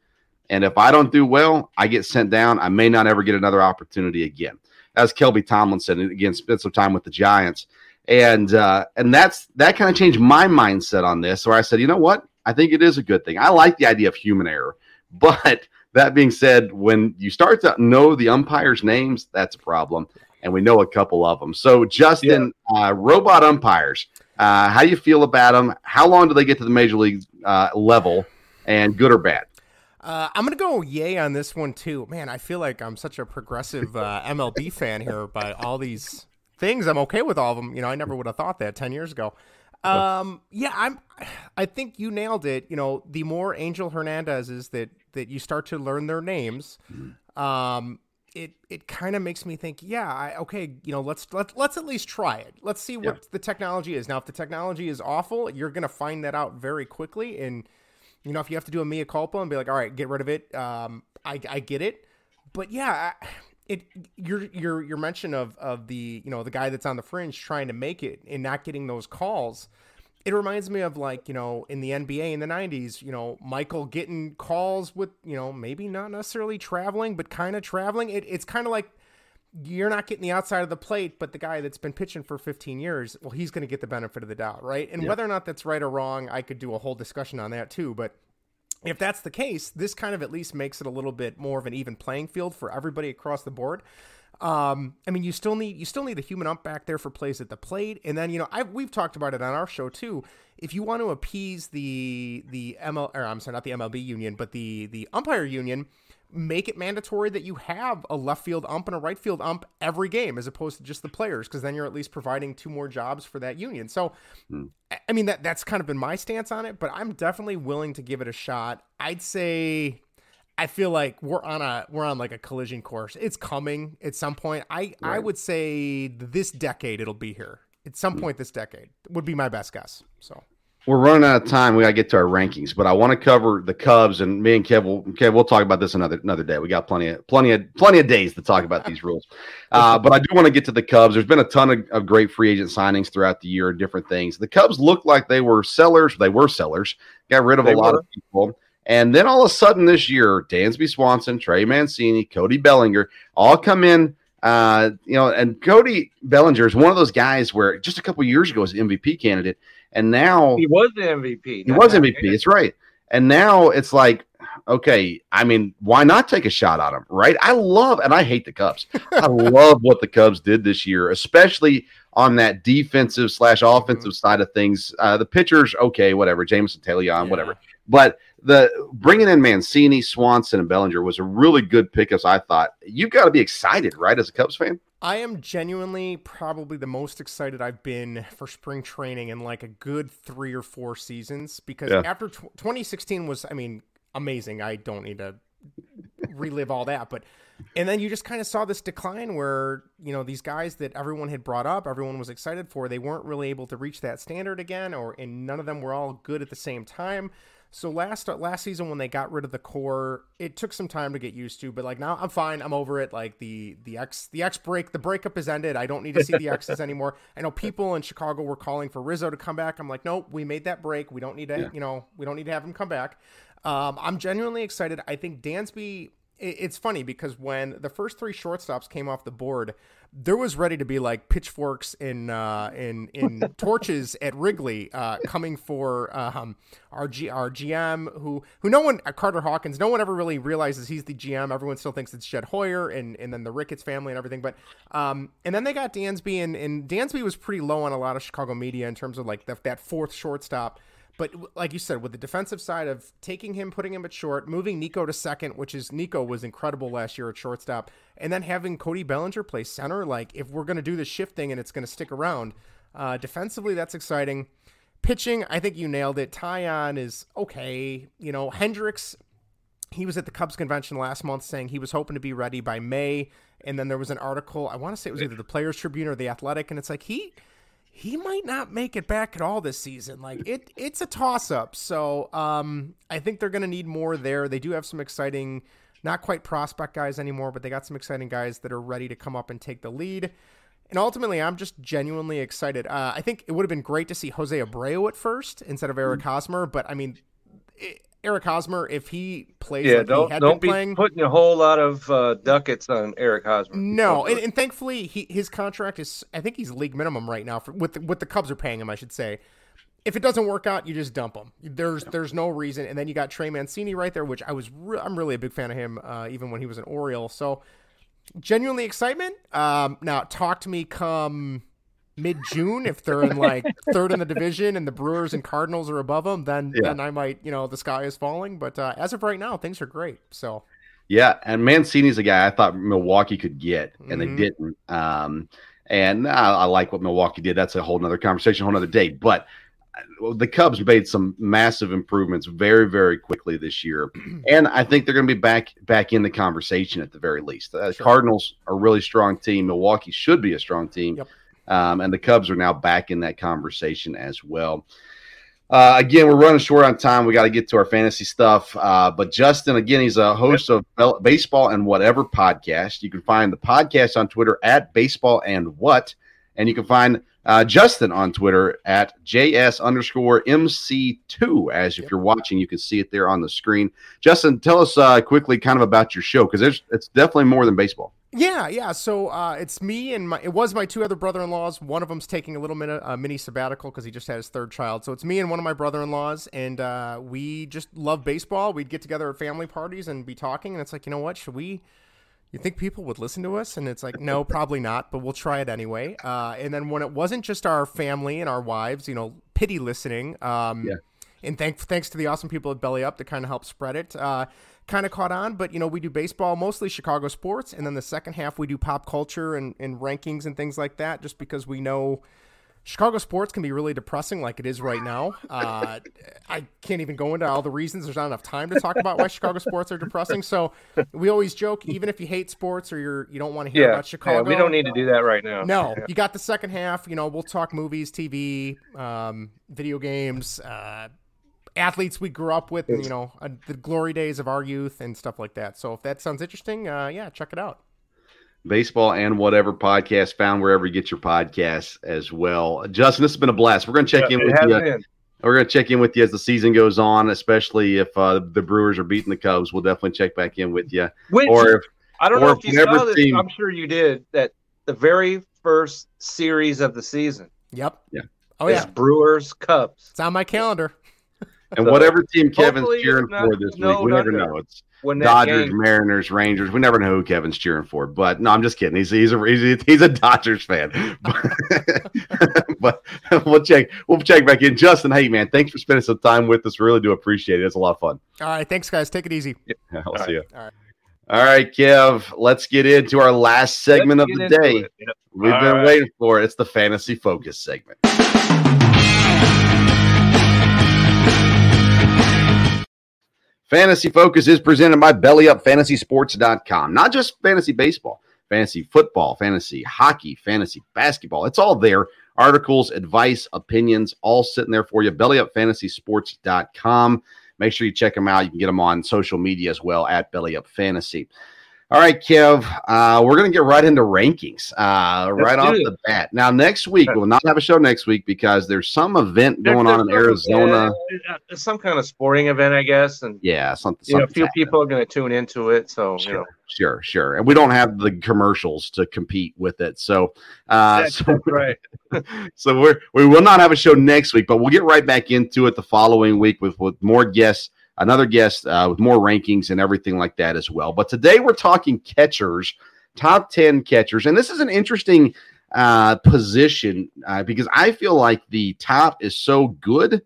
And if I don't do well, I get sent down. I may not ever get another opportunity again. As Kelby Tomlinson and again, spent some time with the Giants. And uh, and that's that kind of changed my mindset on this. Where I said, you know what? I think it is a good thing. I like the idea of human error. But that being said, when you start to know the umpires' names, that's a problem. And we know a couple of them. So, Justin, uh, robot umpires, uh, how do you feel about them? How long do they get to the major league uh, level? And good or bad? Uh, I'm gonna go yay on this one too. Man, I feel like I'm such a progressive uh, MLB fan here by all these things. I'm okay with all of them. You know, I never would have thought that ten years ago. Um, yeah, I'm. I think you nailed it. You know, the more Angel Hernandez's that that you start to learn their names, um, it it kind of makes me think, yeah, I, okay, you know, let's let let's at least try it. Let's see what the technology is. Now, if the technology is awful, you're gonna find that out very quickly. And you know, if you have to do a mea culpa and be like, all right, get rid of it, um, I I get it. But yeah, I, it your your your mention of of the you know the guy that's on the fringe trying to make it and not getting those calls it reminds me of like you know in the NBA in the 90s you know Michael getting calls with you know maybe not necessarily traveling but kind of traveling it, it's kind of like you're not getting the outside of the plate but the guy that's been pitching for 15 years well he's going to get the benefit of the doubt right and whether or not that's right or wrong I could do a whole discussion on that too but if that's the case, this kind of at least makes it a little bit more of an even playing field for everybody across the board. Um, I mean, you still need you still need a human ump back there for plays at the plate, and then you know I we've talked about it on our show too. If you want to appease the the ML or I'm sorry, not the MLB union, but the the umpire union, make it mandatory that you have a left field ump and a right field ump every game, as opposed to just the players, because then you're at least providing two more jobs for that union. So, hmm. I- I mean that that's kind of been my stance on it, but I'm definitely willing to give it a shot. I'd say I feel like we're on a we're on like a collision course. It's coming at some point. I I would say this decade it'll be here. At some hmm. point this decade would be my best guess. So We're running out of time. We got to get to our rankings, but I want to cover the Cubs and me and Kev will Kev. We'll talk about this another another day. We got plenty of plenty of plenty of days to talk about these rules. Uh, but I do want to get to the Cubs. There's been a ton of, of great free agent signings throughout the year and different things. The Cubs looked like they were sellers. They were sellers. Got rid of They a lot were. of people. And then all of a sudden this year, Dansby Swanson, Trey Mancini, Cody Bellinger all come in. Uh, you know, and Cody Bellinger is one of those guys where just a couple years ago was MVP candidate, and now he was the MVP. he was MVP. It's right. And now it's like, okay, I mean, why not take a shot at him, right? I love, and I hate the Cubs. I love what the Cubs did this year, especially on that defensive slash offensive side of things. Uh, the pitchers, okay, whatever, Jameson Taillon, Yeah. whatever. But the bringing in Mancini, Swanson, and Bellinger was a really good pickup. I thought you've got to be excited, right, as a Cubs fan. I am genuinely probably the most excited I've been for spring training in like a good three or four seasons because Yeah. after tw 2016 was, I mean, amazing. I don't need to relive all that, but and then you just kind of saw this decline where you know these guys that everyone had brought up, everyone was excited for, they weren't really able to reach that standard again, or and none of them were all good at the same time. So last last season when they got rid of the core, it took some time to get used to. But like now, I'm fine. I'm over it. Like the the X the X break, the breakup is ended. I don't need to see the X's anymore. I know people in Chicago were calling for Rizzo to come back. I'm like, nope, we made that break. We don't need to, you know, we don't need to have him come back. Um, I'm genuinely excited. I think Dansby. It- It's funny because when the first three shortstops came off the board, there was ready to be like pitchforks in uh, in in torches at Wrigley uh, coming for um, our G, our GM who who no one uh, Carter Hawkins no one ever really realizes he's the GM everyone still thinks it's Jed Hoyer and and then the Ricketts family and everything but um, and then they got Dansby and and Dansby was pretty low on a lot of Chicago media in terms of like the, that fourth shortstop but like you said, with the defensive side of taking him, putting him at short, moving Nico to second, which is Nico was incredible last year at shortstop, and then having Cody Bellinger play center, like if we're going to do the shifting and it's going to stick around, uh, defensively, that's exciting. Pitching, I think you nailed it. Taillon is okay. You know, Hendricks, he was at the Cubs convention last month saying he was hoping to be ready by May. And then there was an article, I want to say it was either the Players Tribune or the Athletic, and it's like he he might not make it back at all this season. Like it, it's a toss up. So um, I think they're going to need more there. They do have some exciting, not quite prospect guys anymore, but they got some exciting guys that are ready to come up and take the lead. And ultimately, I'm just genuinely excited. Uh, I think it would have been great to see Jose Abreu at first instead of Eric Hosmer, but I mean, i Eric Hosmer, if he plays Yeah, like don't had don't been be playing, putting a whole lot of uh, ducats on Eric Hosmer. no, and, and thankfully, he his contract is. I think he's league minimum right now for what the, what the Cubs are paying him. I should say. If it doesn't work out, you just dump him. There's there's no reason. And then you got Trey Mancini right there, which I was re- I'm really a big fan of him, uh, even when he was an Oriole. So genuinely excitement. Um, now talk to me come mid June if they're in like third in the division and the Brewers and Cardinals are above them, then Yeah. then I might you know the sky is falling. But uh, as of right now, things are great. So Yeah, and Mancini's a guy I thought Milwaukee could get, and Mhm. they didn't. Um, and I, I like what Milwaukee did. That's a whole nother conversation, whole nother day. But uh, the Cubs made some massive improvements very, very quickly this year, and I think they're going to be back back in the conversation at the very least. The Sure. Cardinals are a really strong team. Milwaukee should be a strong team, Yep. Um, and the Cubs are now back in that conversation as well. Uh, again, we're running short on time. We got to get to our fantasy stuff. Uh, but Justin, again, he's a host of Baseball and Whatever podcast. You can find the podcast on Twitter at Baseball and What, and you can find uh, Justin on Twitter at JS underscore MC2. As if you're watching, you can see it there on the screen. Justin, tell us uh, quickly kind of about your show because it's definitely more than baseball. Yeah, yeah. So uh, it's me and my. It was my two other brother-in-laws. One of them's taking a little minute, uh, mini sabbatical because he just had his third child. So it's me and one of my brother-in-laws, and uh, we just love baseball. We'd get together at family parties and be talking, and it's like, you know what? Should we? You think people would listen to us? And it's like, no, probably not, but we'll try it anyway. Uh, and then when it wasn't just our family and our wives, you know, pity listening. Um, Yeah. and thank, thanks to the awesome people at Belly Up to kind of help spread it. Uh, kind of caught on, but you know, we do baseball, mostly Chicago sports, and then the second half we do pop culture and, and rankings and things like that, just because we know Chicago sports can be really depressing, like it is right now. Uh, I can't even go into all the reasons. There's not enough time to talk about why Chicago sports are depressing. So we always joke, even if you hate sports or you're you don't want to hear yeah, about Chicago, yeah, we don't need to do that right now. no, you got the second half. You know, we'll talk movies, TV, um, video games, uh, athletes we grew up with, and, you know, uh, the glory days of our youth and stuff like that. So if that sounds interesting, uh, yeah, check it out. Baseball and Whatever podcast found wherever you get your podcasts as well. Justin, this has been a blast. We're going to check Yeah, in with you. been. We're going to check in with you as the season goes on, especially if uh, the Brewers are beating the Cubs. We'll definitely check back in with you. Which, Or if I don't or know if if you saw this. team- I'm sure you did. That the very first series of the season Yep. Yeah. Oh yeah, Brewers Cubs. it's on my calendar. And So, team Kevin's cheering not for this week, snowed we never know. It's When Dodgers, game, Mariners, Rangers. We never know who Kevin's cheering for. But no, I'm just kidding. He's he's a he's a, he's a Dodgers fan. but we'll check we'll check back in. Justin, hey man, thanks for spending some time with us. Really do appreciate it. It's a lot of fun. All right, thanks guys. Take it easy. I'll All see you. All right. All right, Kev, let's get into our last segment Let's of the day. Yep. We've All been right. waiting for it. It's the fantasy focus segment. Fantasy Focus is presented by BellyUpFantasySports.com. Not just fantasy baseball, fantasy football, fantasy hockey, fantasy basketball. It's all there. Articles, advice, opinions, all sitting there for you. BellyUpFantasySports.com. Make sure you check them out. You can get them on social media as well at BellyUp Fantasy. All right, Kev, uh, we're going to get right into rankings uh, right off it. the bat. Now, next week, we'll not have a show next week because there's some event going on in some- Arizona. yeah, some kind of sporting event, I guess, and Yeah, something. you know, a few happening. people are going to tune into it. So you Sure, know, sure, sure. And we don't have the commercials to compete with it. So, uh, that's, so, that's right. so we're, we will not have a show next week, but we'll get right back into it the following week with, with more guests, another guest uh, with more rankings and everything like that as well. But today we're talking catchers, top 10 catchers. And this is an interesting uh, position uh, because I feel like the top is so good.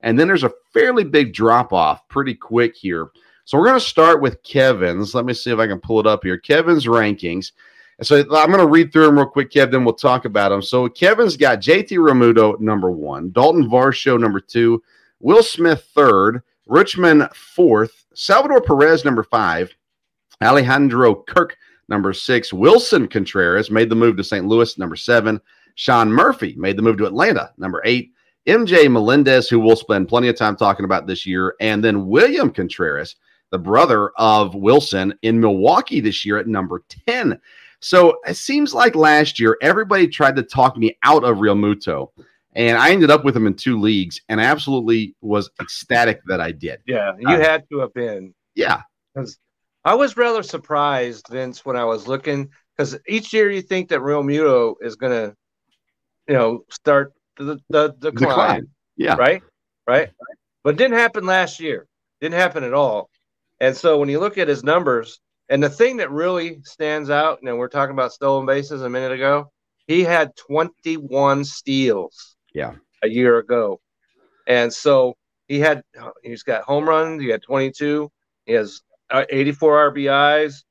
And then there's a fairly big drop off pretty quick here. So we're going to start with Kevin's. Let me see if I can pull it up here. Kevin's rankings. So I'm going to read through them real quick, Kev, then we'll talk about them. So Kevin's got JT Realmuto, number one, Dalton Varsho, number two, Will Smith, third, Rutschman, fourth, Salvador Perez, number five, Alejandro Kirk, number six, Wilson Contreras made the move to St. Louis, number seven, Sean Murphy made the move to Atlanta, number eight, MJ Melendez, who we'll spend plenty of time talking about this year, and then William Contreras, the brother of Wilson, in Milwaukee this year at number 10. So it seems like last year everybody tried to talk me out of Realmuto, and I ended up with him in two leagues, and I absolutely was ecstatic that I did. Yeah, you Uh, had to have been. Yeah, Because I was rather surprised, Vince, when I was looking because each year you think that Realmuto is going to, you know, start the the, the decline, decline. Yeah, right? Right. But it didn't happen last year. Didn't happen at all. And so when you look at his numbers, and the thing that really stands out, and we're talking about stolen bases a minute ago, he had 21 steals. Yeah. A year ago. And so he had he's got home runs, he had 22, he has uh, 84 RBIs.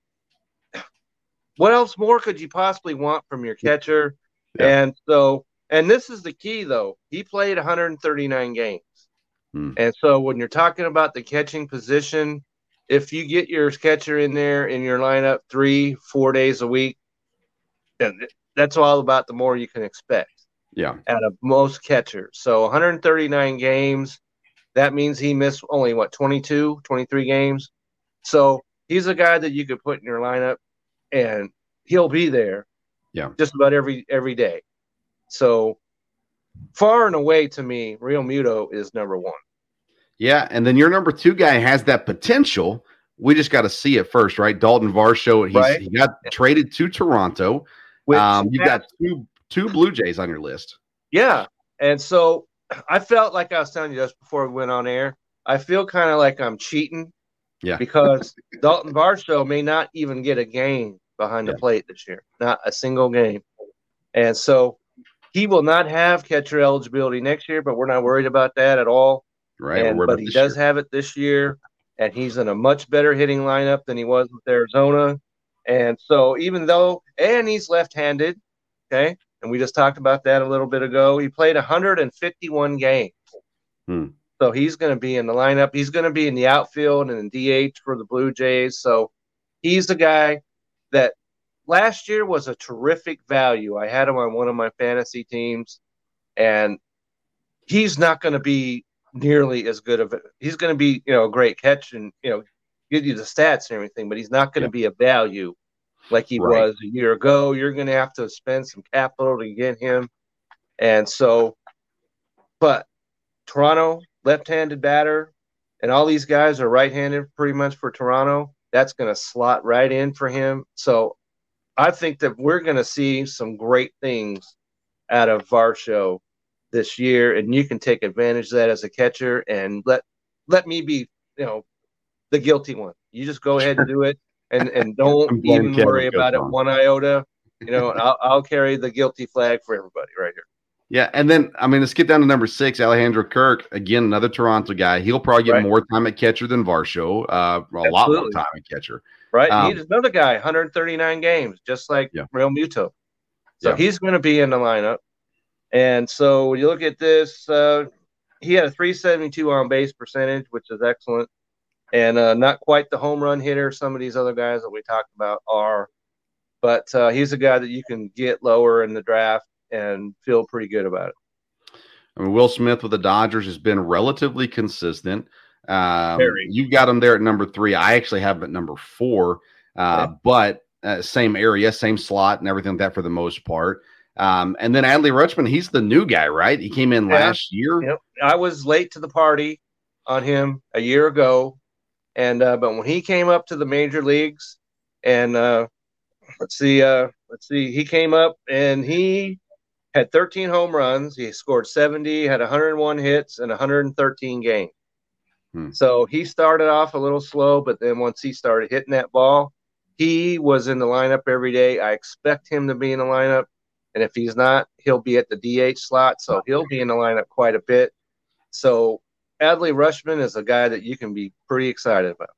What else more could you possibly want from your catcher? Yeah. And so and this is the key though. He played 139 games. Hmm. And so when you're talking about the catching position, if you get your catcher in there in your lineup three, four days a week, then that's all about the more you can expect yeah, out of most catchers. So 139 games, that means he missed only what 22, 23 games. So he's a guy that you could put in your lineup and he'll be there. Yeah. Just about every every day. So far and away to me, Realmuto is number one. yeah. And then your number two guy has that potential. We just got to see it first, right? Dalton Varsho. He's, Right. He got traded to Toronto. Which Um, you've got two two Blue Jays on your list. Yeah. And so I felt like I was telling you just before we went on air. I feel kind of like I'm cheating. Yeah. Because Dalton Varsho may not even get a game behind Yeah. the plate this year. Not a single game. And so he will not have catcher eligibility next year, but we're not worried about that at all. Right? And, but he does year. have it this year, and he's in a much better hitting lineup than he was with Arizona. And so, even though, and he's left-handed, okay, and we just talked about that a little bit ago. He played 151 games, Hmm. so he's going to be in the lineup. He's going to be in the outfield and in DH for the Blue Jays. So he's the guy that last year was a terrific value. I had him on one of my fantasy teams, and he's not going to be nearly as good of it. He's going to be, you know, a great catch and you know, give you the stats and everything, but he's not going to be a value like he Right. was a year ago. You're going to have to spend some capital to get him, and so, but Toronto left-handed batter, and all these guys are right-handed pretty much for Toronto. That's going to slot right in for him. So I think that we're going to see some great things out of Varsho this year, and you can take advantage of that as a catcher and let let me be, you know, the guilty one. You just go ahead and do it, and and don't even worry about it one iota. You know, I'll, I'll carry the guilty flag for everybody right here. Yeah, and then I mean, let's get down to number six, Alejandro Kirk. Again, another Toronto guy. He'll probably get Right. more time at catcher than Varsho. Uh, a lot more time at catcher. Right. Um, he's another guy, 139 games, just like Yeah. Realmuto. So Yeah. he's going to be in the lineup. And so when you look at this, uh, he had a 372 on base percentage, which is excellent, and uh, not quite the home run hitter some of these other guys that we talked about are. But uh, he's a guy that you can get lower in the draft and feel pretty good about it. I mean, Will Smith with the Dodgers has been relatively consistent. Um, you've got him there at number three. I actually have him at number four, uh, but uh, same area, same slot, and everything like that for the most part. Um, and then Adley Rutschman, he's the new guy, right? He came in Yeah. last year. Yep. I was late to the party on him a year ago, and uh, but when he came up to the major leagues, and uh, let's see, uh, let's see, he came up and he had 13 home runs. He scored 70, had 101 hits, and 113 games. Hmm. So he started off a little slow, but then once he started hitting that ball, he was in the lineup every day. I expect him to be in the lineup. And if he's not, he'll be at the DH slot. So he'll be in the lineup quite a bit. So Adley Rutschman is a guy that you can be pretty excited about.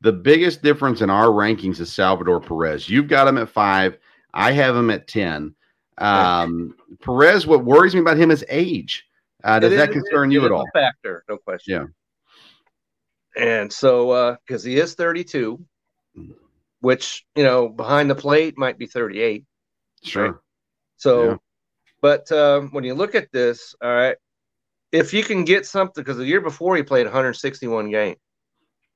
The biggest difference in our rankings is Salvador Perez. You've got him at five. I have him at 10. Um, Perez, what worries me about him is age. Uh, does It that is- concern it you is at a all? factor, no question. Yeah. And so, because he is 32, Mm. which, you know, behind the plate might be 38. Sure. So, Yeah. but um, when you look at this, all right, if you can get something, because the year before he played 161 games,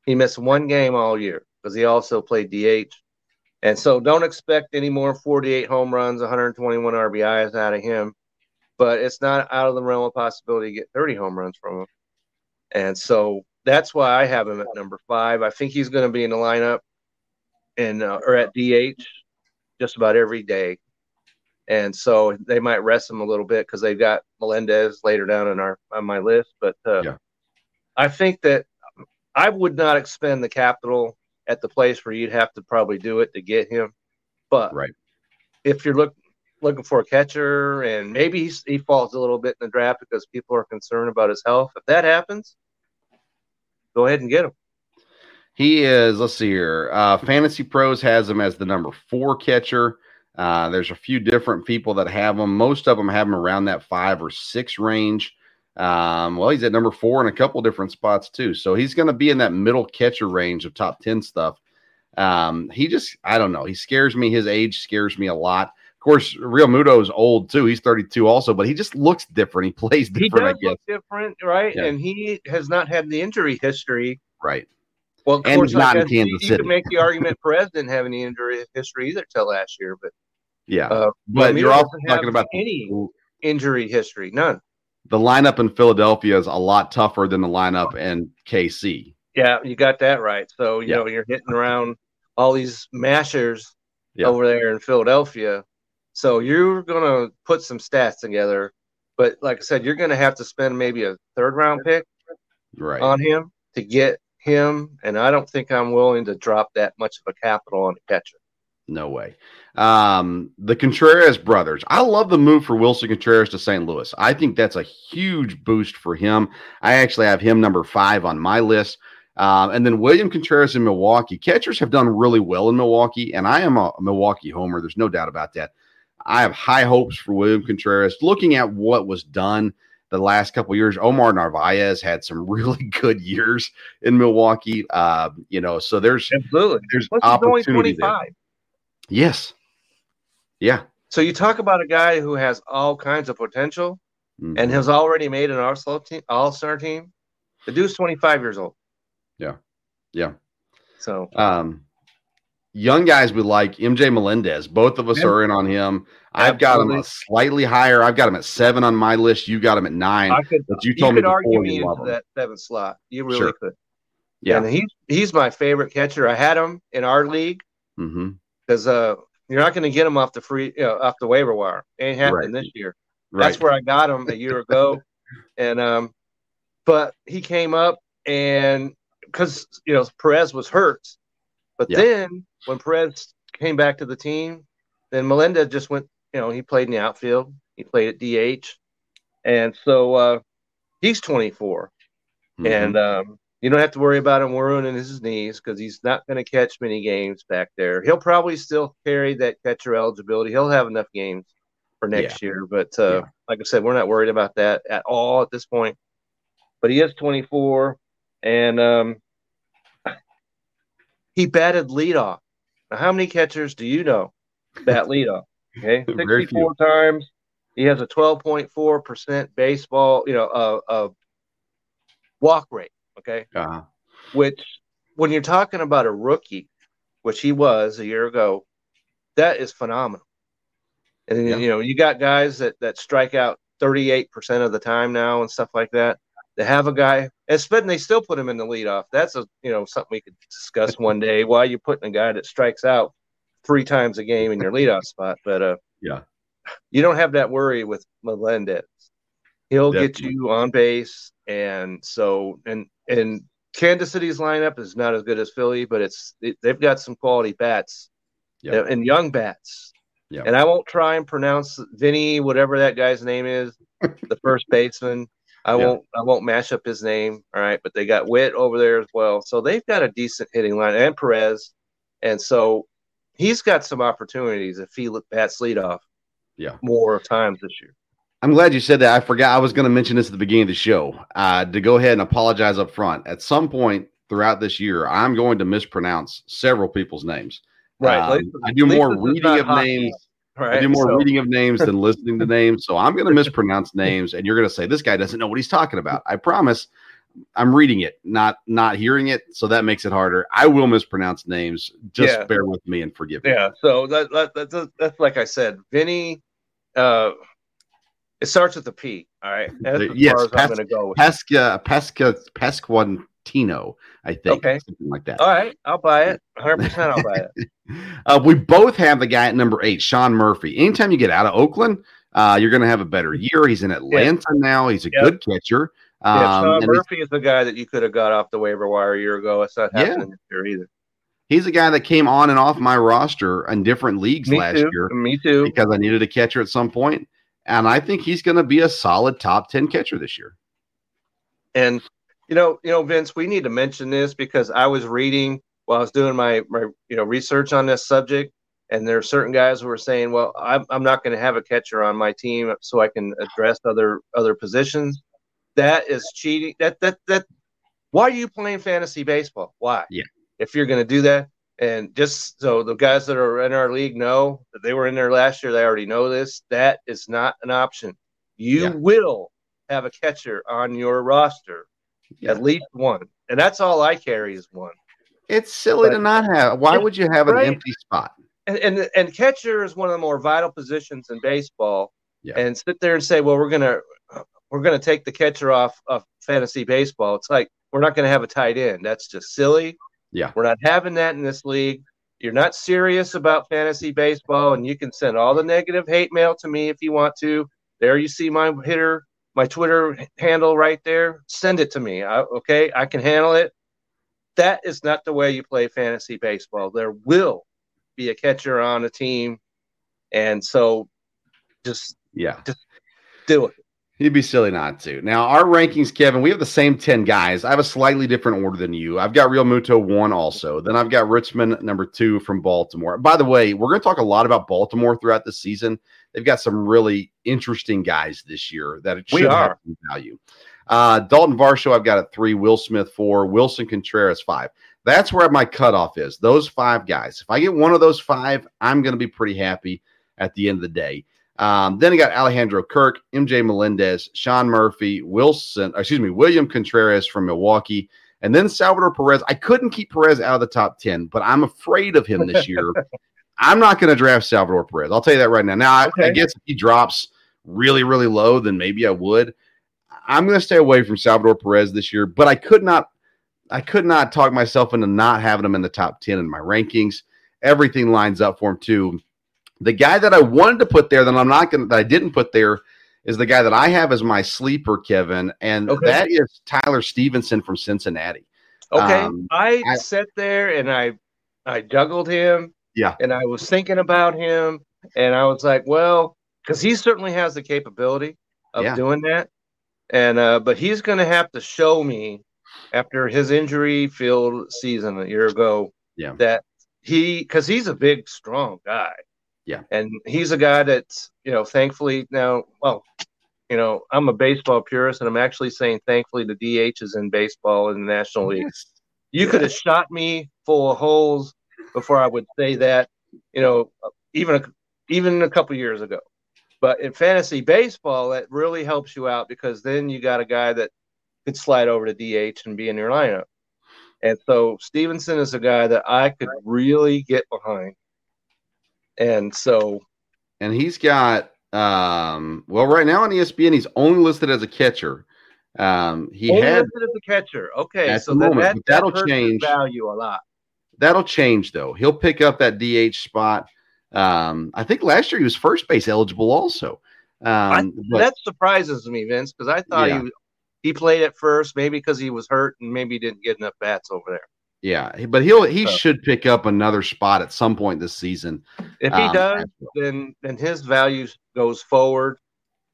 he missed one game all year because he also played DH. And so don't expect any more 48 home runs, 121 RBIs out of him. But it's not out of the realm of possibility to get 30 home runs from him. And so that's why I have him at number five. I think he's going to be in the lineup and uh, or at DH just about every day. And so they might rest him a little bit because they've got Melendez later down on our on my list. But uh, Yeah. I think that I would not expend the capital at the place where you'd have to probably do it to get him. But Right. if you're look, looking for a catcher and maybe he's, he falls a little bit in the draft because people are concerned about his health, if that happens, go ahead and get him. He is, let's see here. Uh, Fantasy Pros has him as the number four catcher. Uh, there's a few different people that have them. Most of them have him around that five or six range. Um, well, he's at number four in a couple different spots too. So he's going to be in that middle catcher range of top 10 stuff. Um, he just, I don't know. He scares me. His age scares me a lot. Of course, Realmuto is old too. He's 32 also, but he just looks different. He plays He different, I does look different, right? Yeah. And he has not had the injury history. Right. Well, of And course, he's not in you- Kansas you City. could make the argument Perez didn't have any injury history either till last year, but Yeah. uh, but you're also talking about any injury history, none. the lineup in Philadelphia is a lot tougher than the lineup in KC. Yeah, you got that right. So you Yeah. know you're hitting around all these mashers Yeah. over there in Philadelphia. So you're gonna put some stats together, but like I said, you're gonna have to spend maybe a third round pick Right. on him to get him, and I don't think I'm willing to drop that much of a capital on a catcher. No way. Um, the Contreras brothers. I love the move for Wilson Contreras to St. Louis. I think that's a huge boost for him. I actually have him number five on my list. Um, and then William Contreras in Milwaukee. Catchers have done really well in Milwaukee, and I am a Milwaukee homer. There's no doubt about that. I have high hopes for William Contreras. Looking at what was done the last couple of years, Omar Narvaez had some really good years in Milwaukee. Uh, you know, so there's Absolutely. there's Plus, he's only opportunity there. 25. Yes. Yeah. So you talk about a guy who has all kinds of potential Mhm. and has already made an all-star team. All-star team. The dude's 25 years old. Yeah. Yeah. So Um, young guys we like MJ Melendez. Both of us Yeah. are in on him. I've got him slightly higher. I've got him at seven on my list. You got him at nine. I could but you you told me could argue me you into that seventh slot. You really Sure. could. Yeah. And he's he's my favorite catcher. I had him in our league hmm because uh you're not going to get him off the free you know, off the waiver wire. Ain't happening Right. this year. Right. That's where I got him a year ago, and um, but he came up and because you know Perez was hurt, but Yeah. then when Perez came back to the team, then Melendez just went. You know, he played in the outfield. He played at DH, and so uh, he's 24. Mhm. And um, You don't have to worry about him ruining his knees because he's not going to catch many games back there. He'll probably still carry that catcher eligibility. He'll have enough games for next yeah. year. But uh, yeah. like I said, we're not worried about that at all at this point. But he is 24, and um, he batted leadoff. Now, how many catchers do you know bat leadoff? Okay, 64 times. He has a 12.4% baseball, you know, uh, uh, walk rate. Okay. Uh-huh. Which, when you're talking about a rookie, which he was a year ago, that is phenomenal. And yeah. you know, you got guys that that strike out 38% of the time now and stuff like that. They have a guy, and they still put him in the leadoff. That's a you know something we could discuss one day. Why you putting a guy that strikes out three times a game in your leadoff spot? But uh, yeah, you don't have that worry with Melendez. He'll Definitely. get you on base, and so and and Kansas City's lineup is not as good as Philly, but it's it, they've got some quality bats yep. and young bats. Yep. And I won't try and pronounce Vinny, whatever that guy's name is, the first baseman. I won't I won't mash up his name. All right, but they got Witt over there as well, so they've got a decent hitting line and Perez, and so he's got some opportunities if he bats leadoff. Yeah, more times this year. I'm glad you said that. I forgot I was going to mention this at the beginning of the show. Uh, to go ahead and apologize up front. At some point throughout this year, I'm going to mispronounce several people's names. Right. Um, I do more reading of names. Right, I do more so. reading of names than listening to names. So I'm going to mispronounce names, and you're going to say this guy doesn't know what he's talking about. I promise. I'm reading it, not not hearing it, so that makes it harder. I will mispronounce names. Just yeah. bear with me and forgive me. Yeah. So that, that, that that's like I said, Vinny. Uh, it starts with a P. All right. That's as yes, as I'm going to go with. Pesca, Pesca, Pesquantino, I think. Okay. Something like that. All right. I'll buy it. 100% I'll buy it. uh, we both have the guy at number eight, Sean Murphy. Anytime you get out of Oakland, uh, you're going to have a better year. He's in Atlanta yeah. now. He's a good catcher. Um, yeah, Sean Murphy is the guy that you could have got off the waiver wire a year ago. It's not happening this year either. He's a guy that came on and off my roster in different leagues Me last too. year. Me too. Because I needed a catcher at some point and I think he's going to be a solid top 10 catcher this year. And you know, you know, Vince, we need to mention this because I was reading while I was doing my, my you know research on this subject, and there are certain guys who are saying, "Well, I'm, I'm not going to have a catcher on my team so I can address other other positions." That is cheating. That that that. Why are you playing fantasy baseball? Why? Yeah. If you're going to do that, and just so the guys that are in our league know that they were in there last year, they already know this. That is not an option. You yeah. will have a catcher on your roster, yeah. at least one, and that's all I carry is one. It's silly but, to not have. Why would you have right? an empty spot? And, and and catcher is one of the more vital positions in baseball. Yeah. And sit there and say, well, we're gonna we're gonna take the catcher off of fantasy baseball. It's like we're not gonna have a tight end. That's just silly. Yeah. We're not having that in this league. You're not serious about fantasy baseball, and you can send all the negative hate mail to me if you want to. There you see my hitter, my Twitter handle right there. Send it to me. I, okay, I can handle it. That is not the way you play fantasy baseball. There will be a catcher on a team, and so just yeah, just do it. You'd be silly not to. Now, our rankings, Kevin, we have the same 10 guys. I have a slightly different order than you. I've got Realmuto one also. Then I've got Rutschman number two from Baltimore. By the way, we're going to talk a lot about Baltimore throughout the season. They've got some really interesting guys this year that it should we are. have value. Uh, Dalton Varsho, I've got a three. Will Smith, four. Wilson Contreras, five. That's where my cutoff is. Those five guys. If I get one of those five, I'm going to be pretty happy at the end of the day. Um, then he got Alejandro Kirk, MJ Melendez, Sean Murphy, Wilson, excuse me, William Contreras from Milwaukee, and then Salvador Perez. I couldn't keep Perez out of the top 10, but I'm afraid of him this year. I'm not going to draft Salvador Perez. I'll tell you that right now. Now, okay. I, I guess if he drops really, really low, then maybe I would. I'm going to stay away from Salvador Perez this year, but I could not I could not talk myself into not having him in the top 10 in my rankings. Everything lines up for him too. The guy that I wanted to put there that I'm not going that I didn't put there is the guy that I have as my sleeper, Kevin, and okay. that is Tyler Stephenson from Cincinnati. Okay, um, I, I sat there and I I juggled him. Yeah, and I was thinking about him, and I was like, well, because he certainly has the capability of yeah. doing that, and uh, but he's going to have to show me after his injury filled season a year ago. Yeah. That he, because he's a big, strong guy. Yeah. And he's a guy that's, you know, thankfully now, well, you know, I'm a baseball purist and I'm actually saying thankfully the DH is in baseball in the National League. Yes. You could have shot me full of holes before I would say that, you know, even a, even a couple years ago. But in fantasy baseball, that really helps you out because then you got a guy that could slide over to DH and be in your lineup. And so Stephenson is a guy that I could really get behind. And so and he's got um well right now on ESPN he's only listed as a catcher. Um he only had listed as a catcher. Okay, so the moment, that, that'll that change. value a lot. that'll change though. He'll pick up that DH spot. Um I think last year he was first base eligible also. Um but that surprises me, Vince, because I thought Yeah. he he played at first, maybe because he was hurt and maybe he didn't get enough bats over there. Yeah, but he'll he So- should pick up another spot at some point this season. If he Um, does, then then his value goes forward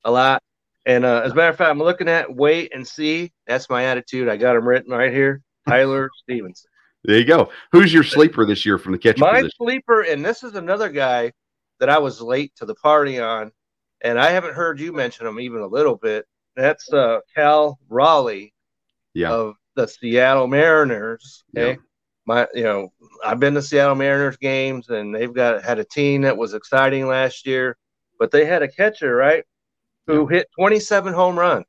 a lot. And uh, as a matter of fact, I'm looking at wait and see. That's my attitude. I got him written right here. Tyler Stephenson. There you go. Who's your sleeper this year from the catcher My position? sleeper, and this is another guy that I was late to the party on, and I haven't heard you mention him even a little bit. That's uh, Cal Raleigh Yeah. of the Seattle Mariners. Okay. Yeah. My, you know, I've been to Seattle Mariners games, and they've got had a team that was exciting last year, but they had a catcher, right, who hit 27 home runs.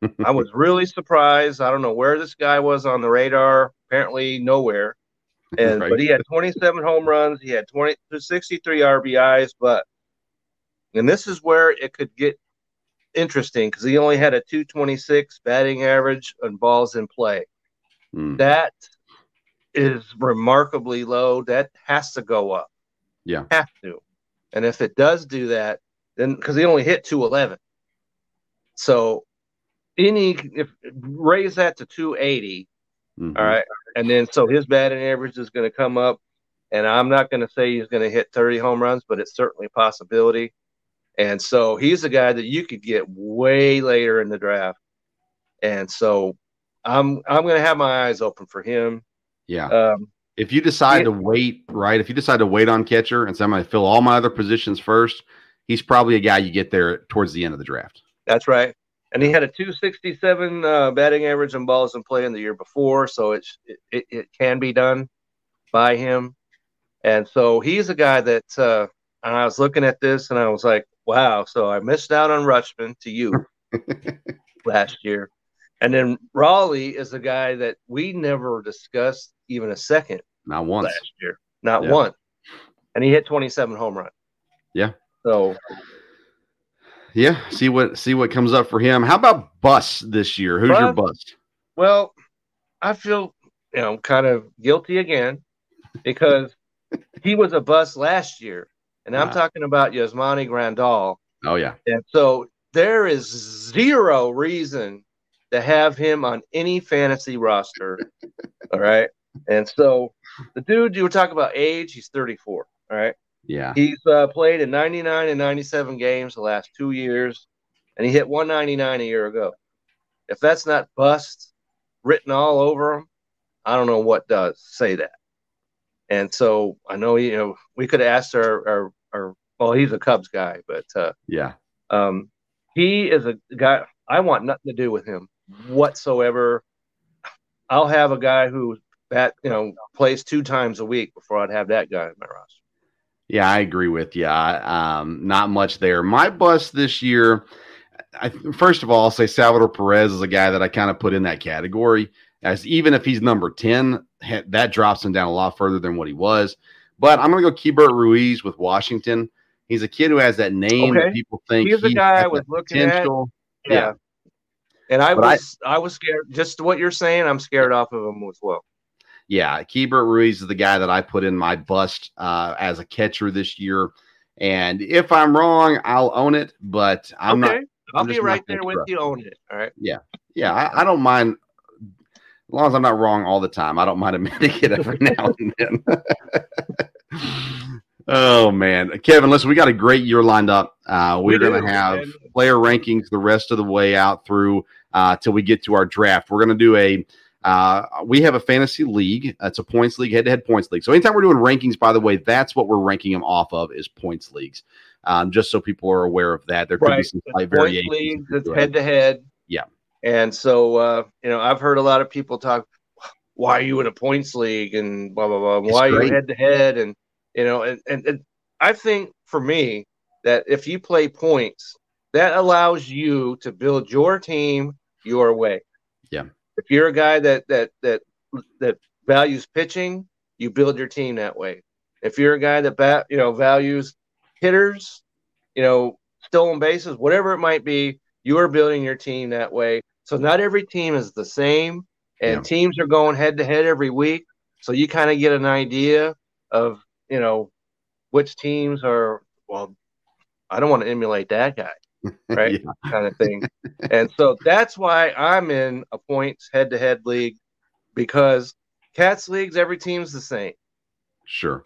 I was really surprised. I don't know where this guy was on the radar. Apparently nowhere. And Right. but he had 27 home runs. He had 20 63 RBIs. But and this is where it could get interesting because he only had a 226 batting average on balls in play. Hmm. That is remarkably low. That has to go up. Yeah. have to. And if it does do that, then because he only hit 211, so any if raise that to 280, Mhm. all right, and then so his batting average is going to come up. And I'm not going to say he's going to hit 30 home runs, but it's certainly a possibility. And so he's a guy that you could get way later in the draft. And so I'm I'm going to have my eyes open for him. Yeah. Um, If you decide Yeah. to wait, right? If you decide to wait on catcher and say I'm to fill all my other positions first, he's probably a guy you get there towards the end of the draft. That's right. And he had a 267 uh, batting average and balls in play in the year before, so it's it, it, it can be done by him. And so he's a guy that uh, and I was looking at this and I was like, wow. So I missed out on Rutschman to you last year. And then Raleigh is a guy that we never discussed even a second Not once. last year, not Yeah. one. And he hit 27 home runs. Yeah. So Yeah. See what see what comes up for him. How about Bus this year? Who's your bust? Well, I feel you know kind of guilty again because he was a bust last year, and I'm Ah. talking about Yasmani Grandal, Oh yeah. and so there is zero reason to have him on any fantasy roster. all right, and so the dude you were talking about age, he's 34. All right, Yeah. he's uh, played in 99 and 97 games the last two years, and he hit 199 a year ago. If that's not bust written all over him, I don't know what does say that. And so I know you know we could ask our, our, our well he's a Cubs guy, but uh, Yeah. um, he is a guy I want nothing to do with him whatsoever. I'll have a guy who bat you know plays two times a week before I'd have that guy in my roster. Yeah, I agree with you. Um, not much there. My bust this year, I, first of all, I'll say Salvador Perez is a guy that I kind of put in that category. As even if he's number ten, ha- that drops him down a lot further than what he was. But I'm going to go Keibert Ruiz with Washington. He's a kid who has that name Okay. that people think He's the he's guy I was looking at. Yeah. Yeah. And I But was I, was scared. Just what you're saying, I'm scared off of him as well. Yeah, Keibert Ruiz is the guy that I put in my bust uh, as a catcher this year. And if I'm wrong, I'll own it. But I'm okay, not. I'll I'm be right there with you on it. All right. Yeah, I, I don't mind. As long as I'm not wrong all the time, I don't mind admitting it every now and then. oh man, Kevin, listen, we got a great year lined up. Uh, we're We going to have man. player rankings the rest of the way out through uh, till we get to our draft. We're going to do a Uh, we have a fantasy league. It's a points league, head to head points league. So anytime we're doing rankings, by the way, that's what we're ranking them off of is points leagues. Um, just so people are aware of that. There could right. be some slight variations. League, it's head to head. Yeah. And so, uh, you know, I've heard a lot of people talk, why are you in a points league and blah, blah, blah. It's why great. are you head to head? And, you know, and, and, and I think for me that if you play points, that allows you to build your team your way. Yeah. If you're a guy that that that that values pitching, you build your team that way. If you're a guy that bat, you know values hitters, you know stolen bases, whatever it might be, you are building your team that way. So not every team is the same, and yeah. teams are going head to head every week. So you kind of get an idea of you know which teams are well. I don't want to emulate that guy right? yeah. Kind of thing. and so that's why I'm in a points head to head league because cats leagues, every team's the same. Sure.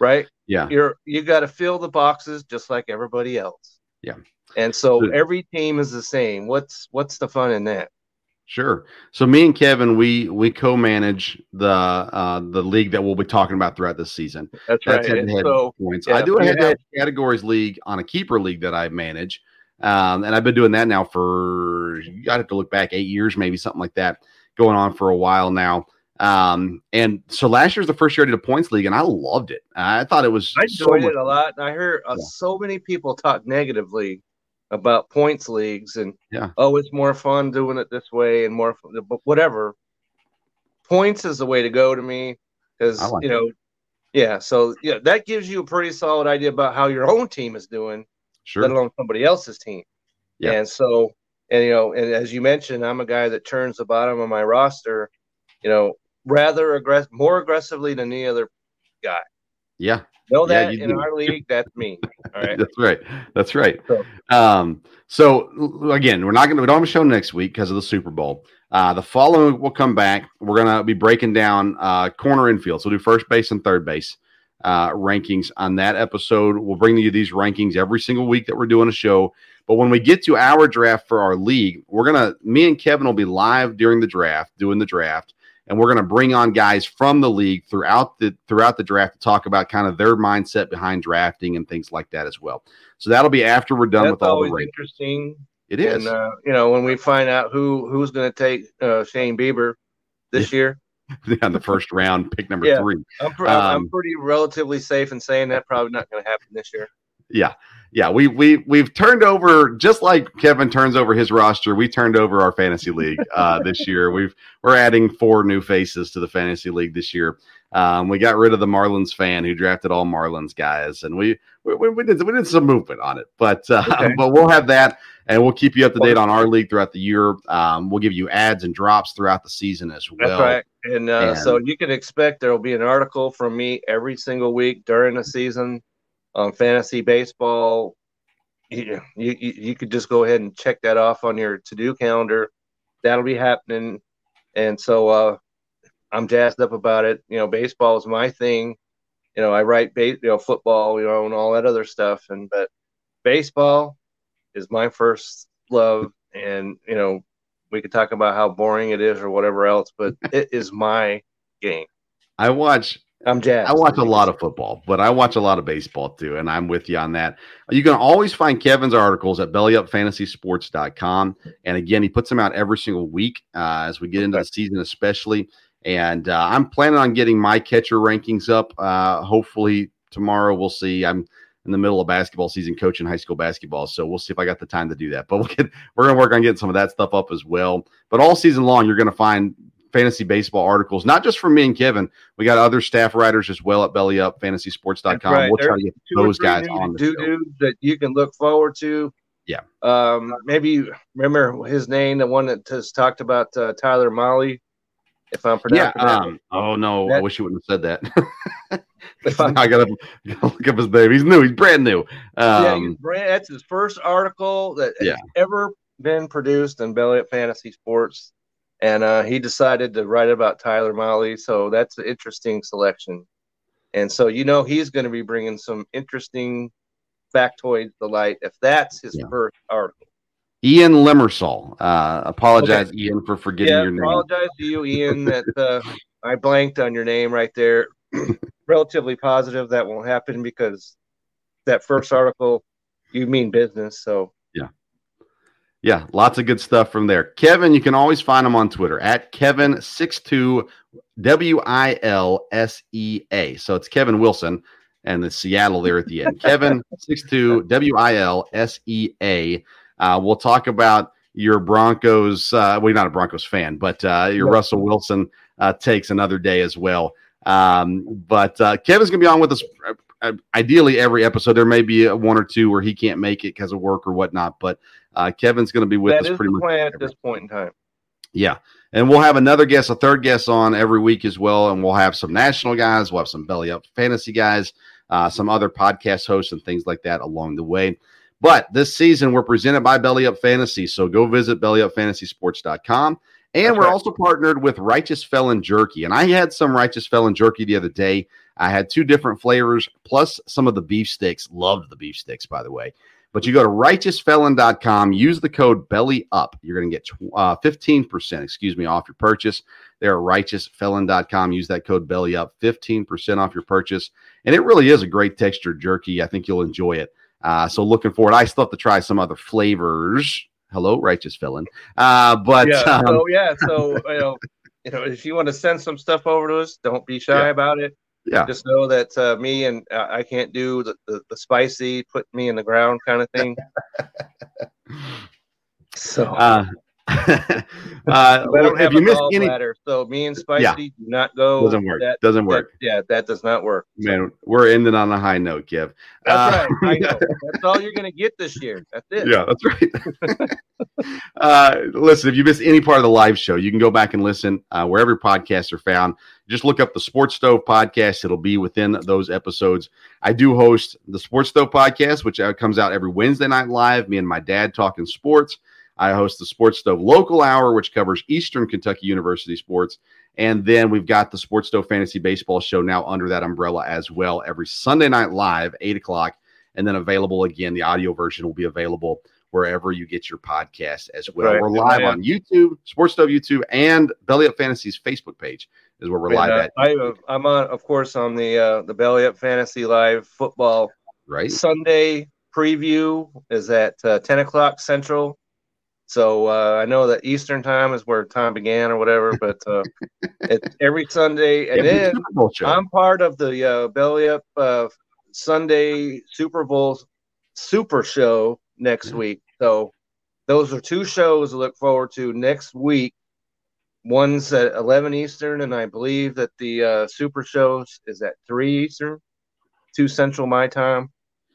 Right? Yeah. You're you got to fill the boxes just like everybody else. Yeah. And so, every team is the same. What's what's the fun in that? Sure. So me and Kevin, we we co-manage the uh, the league that we'll be talking about throughout this season. That's, That's right. Head-to-head so, points. Yeah, I do a head-to-head categories league on a keeper league that I manage. Um, and I've been doing that now for, you got have to look back eight years, maybe something like that, going on for a while now. Um, and so last year's the first year I did a points league, and I loved it. I thought it was. I enjoyed so it a lot. I heard uh, yeah. so many people talk negatively about points leagues, and yeah, oh, it's more fun doing it this way and more, but whatever. Points is the way to go to me because like you know, it. yeah. So yeah, that gives you a pretty solid idea about how your own team is doing sure. let alone somebody else's team. Yeah. And so, and you know, and as you mentioned, I'm a guy that turns the bottom of my roster, you know, rather aggressive, more aggressively than any other guy. Yeah. Know that yeah, in do. our league, that's me. All right. that's right. That's right. So, um, so again, we're not going to, we don't have a show next week because of the Super Bowl. Uh, the following we'll come back. We're going to be breaking down uh, corner infield. So we'll do first base and third base uh, rankings on that episode. We'll bring you these rankings every single week that we're doing a show. But when we get to our draft for our league, we're gonna me and Kevin will be live during the draft, doing the draft, and we're gonna bring on guys from the league throughout the throughout the draft to talk about kind of their mindset behind drafting and things like that as well. So that'll be after we're done That's with all the rankings. Interesting. It is. And, uh, you know, when we find out who who's going to take uh, Shane Bieber this year, on the first round, pick number yeah, three. I'm, pr- um, I'm pretty relatively safe in saying that probably not going to happen this year. Yeah, yeah, we we we've turned over just like Kevin turns over his roster. We turned over our fantasy league uh, this year. We've we're adding four new faces to the fantasy league this year. Um, we got rid of the Marlins fan who drafted all Marlins guys, and we we, we did we did some movement on it. But uh, okay. but we'll have that, and we'll keep you up to date on our league throughout the year. Um, we'll give you adds and drops throughout the season as well. That's right. And, uh, and so you can expect there will be an article from me every single week during the season on fantasy baseball. You, you, you could just go ahead and check that off on your to do calendar. That'll be happening. And so uh, I'm jazzed up about it. You know, baseball is my thing. You know, I write, you know, football, you know, and all that other stuff. And, but baseball is my first love. And, you know, we could talk about how boring it is or whatever else, but it is my game. I watch. I'm jazzed. I watch a lot of football, but I watch a lot of baseball too, and I'm with you on that. You can always find Kevin's articles at bellyupfantasysports.com. And again, he puts them out every single week uh, as we get into the season, especially. And uh, I'm planning on getting my catcher rankings up. Uh, hopefully tomorrow. We'll see. I'm in the middle of basketball season coaching high school basketball. So we'll see if I got the time to do that. But we'll get we're gonna work on getting some of that stuff up as well. But all season long, you're gonna find fantasy baseball articles, not just from me and Kevin. We got other staff writers as well at bellyupfantasysports.com. Right. We'll try to get those guys on the show. that you can look forward to. Yeah. Um, maybe remember his name, the one that has talked about uh, Tyler Mahle. if I'm pronouncing yeah, um, oh no, that, I wish you wouldn't have said that. I gotta, look up his name. He's new. He's brand new. Um, yeah, he's brand, that's his first article that yeah. has ever been produced in Belly Up Fantasy Sports, and uh, he decided to write about Tyler Mahle. So that's an interesting selection, and so you know he's going to be bringing some interesting factoids to light if that's his yeah. first article. Ian Limersall. Uh, apologize, okay. Ian, for forgetting yeah, your name. Apologize to you, Ian, that uh, I blanked on your name right there. Relatively positive that won't happen because that first article, you mean business. So yeah, yeah, lots of good stuff from there. Kevin, you can always find him on Twitter at Kevin62 W I L S E A. So it's Kevin Wilson and the Seattle there at the end. Kevin six two W I L S E A. Uh, we'll talk about your Broncos. Uh, well, you're not a Broncos fan, but uh, your Russell Wilson uh, takes another day as well. Um, but uh, Kevin's going to be on with us uh, ideally every episode. There may be one or two where he can't make it because of work or whatnot, but Kevin's going to be with that us pretty much at this point in time. Yeah. And we'll have another guest, a third guest on every week as well. And we'll have some national guys, we'll have some belly up fantasy guys, uh, some other podcast hosts and things like that along the way. But this season, we're presented by Belly Up Fantasy. So go visit bellyupfantasysports.com. And That's we're right. also partnered with Righteous Felon Jerky. And I had some Righteous Felon Jerky the other day. I had two different flavors, plus some of the beef sticks. Loved the beef sticks, by the way. But you go to righteousfelon.com, use the code belly up. You're going to get uh, 15%, excuse me, off your purchase. There at righteousfelon.com. Use that code belly up, 15% off your purchase. And it really is a great texture jerky. I think you'll enjoy it. Uh, so looking forward. I still have to try some other flavors. Hello, righteous felon. Uh, but yeah, um, so yeah, so you know, you know, if you want to send some stuff over to us, don't be shy yeah. about it. Yeah. Just know that uh, me and uh, I can't do the, the, the, spicy, put me in the ground kind of thing. so, uh, uh, if you missed any, ladder, so me and Spicy yeah. do not go. Doesn't work. That, doesn't work. That, yeah, that does not work. Man, we're ending on a high note, Kev. That's uh, right. That's all you're going to get this year. That's it. Yeah, that's right. uh, listen, if you missed any part of the live show, you can go back and listen uh, wherever podcasts are found. Just look up the Sports Stove podcast. It'll be within those episodes. I do host the Sports Stove podcast, which uh, comes out every Wednesday night live. Me and my dad talking sports. I host the Sports Stove Local Hour, which covers Eastern Kentucky University sports. And then we've got the Sports Stove Fantasy Baseball Show now under that umbrella as well, every Sunday night live, 8 o'clock. And then available again, the audio version will be available wherever you get your podcast as well. Right. We're live on YouTube, Sports Stove YouTube, and Belly Up Fantasy's Facebook page is where we're and, live uh, at. I, am on, of course, on the uh, the Belly Up Fantasy Live football right Sunday preview is at uh, 10 o'clock Central so uh, I know that Eastern time is where time began or whatever, but uh, it's every Sunday. And then I'm part of the uh, Belly Up uh, Sunday Super Bowl Super Show next mm-hmm. week. So those are two shows to look forward to next week. One's at 11 Eastern, and I believe that the uh, Super Shows is at 3 Eastern, 2 Central my time,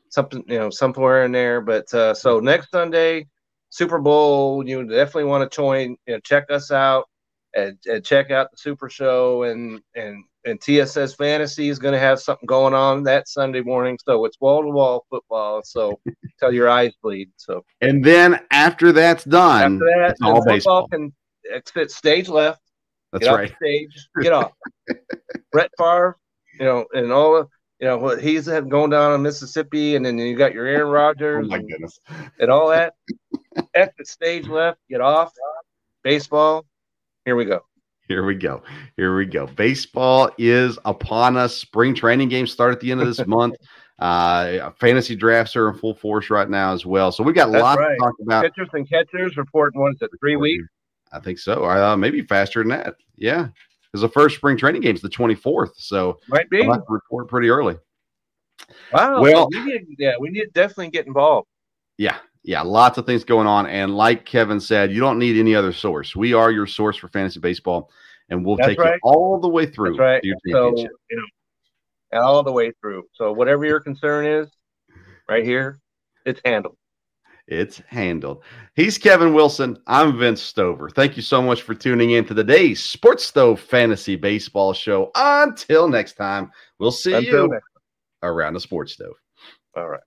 something, you know, somewhere in there. But uh, so next Sunday, Super Bowl, you definitely want to join, you know, check us out and, and check out the Super Show and and and TSS Fantasy is going to have something going on that Sunday morning. So it's wall to wall football. So tell your eyes bleed. So and then after that's done, after that, it's all baseball can exit stage left. That's get right. stage, get off. Brett Favre, you know, and all of you know what he's going down in Mississippi, and then you got your Aaron Rodgers. oh my goodness! And all that. Exit stage left. Get off. Baseball. Here we go. Here we go. Here we go. Baseball is upon us. Spring training games start at the end of this month. Uh, fantasy drafts are in full force right now as well. So we got a lot right. to talk about. Pitchers and catchers reporting once at three weeks? I think so. Uh, maybe faster than that. Yeah because the first spring training game is the 24th. So might be I'll report pretty early. Wow. Well, we need, yeah, we need to definitely get involved. Yeah, yeah, lots of things going on. And like Kevin said, you don't need any other source. We are your source for fantasy baseball, and we'll That's take right. you all the way through. That's right. so, you know, all the way through. So whatever your concern is, right here, it's handled. It's handled. He's Kevin Wilson. I'm Vince Stover. Thank you so much for tuning in to today's Sports Stove Fantasy Baseball Show. Until next time, we'll see Until you around the Sports Stove. All right.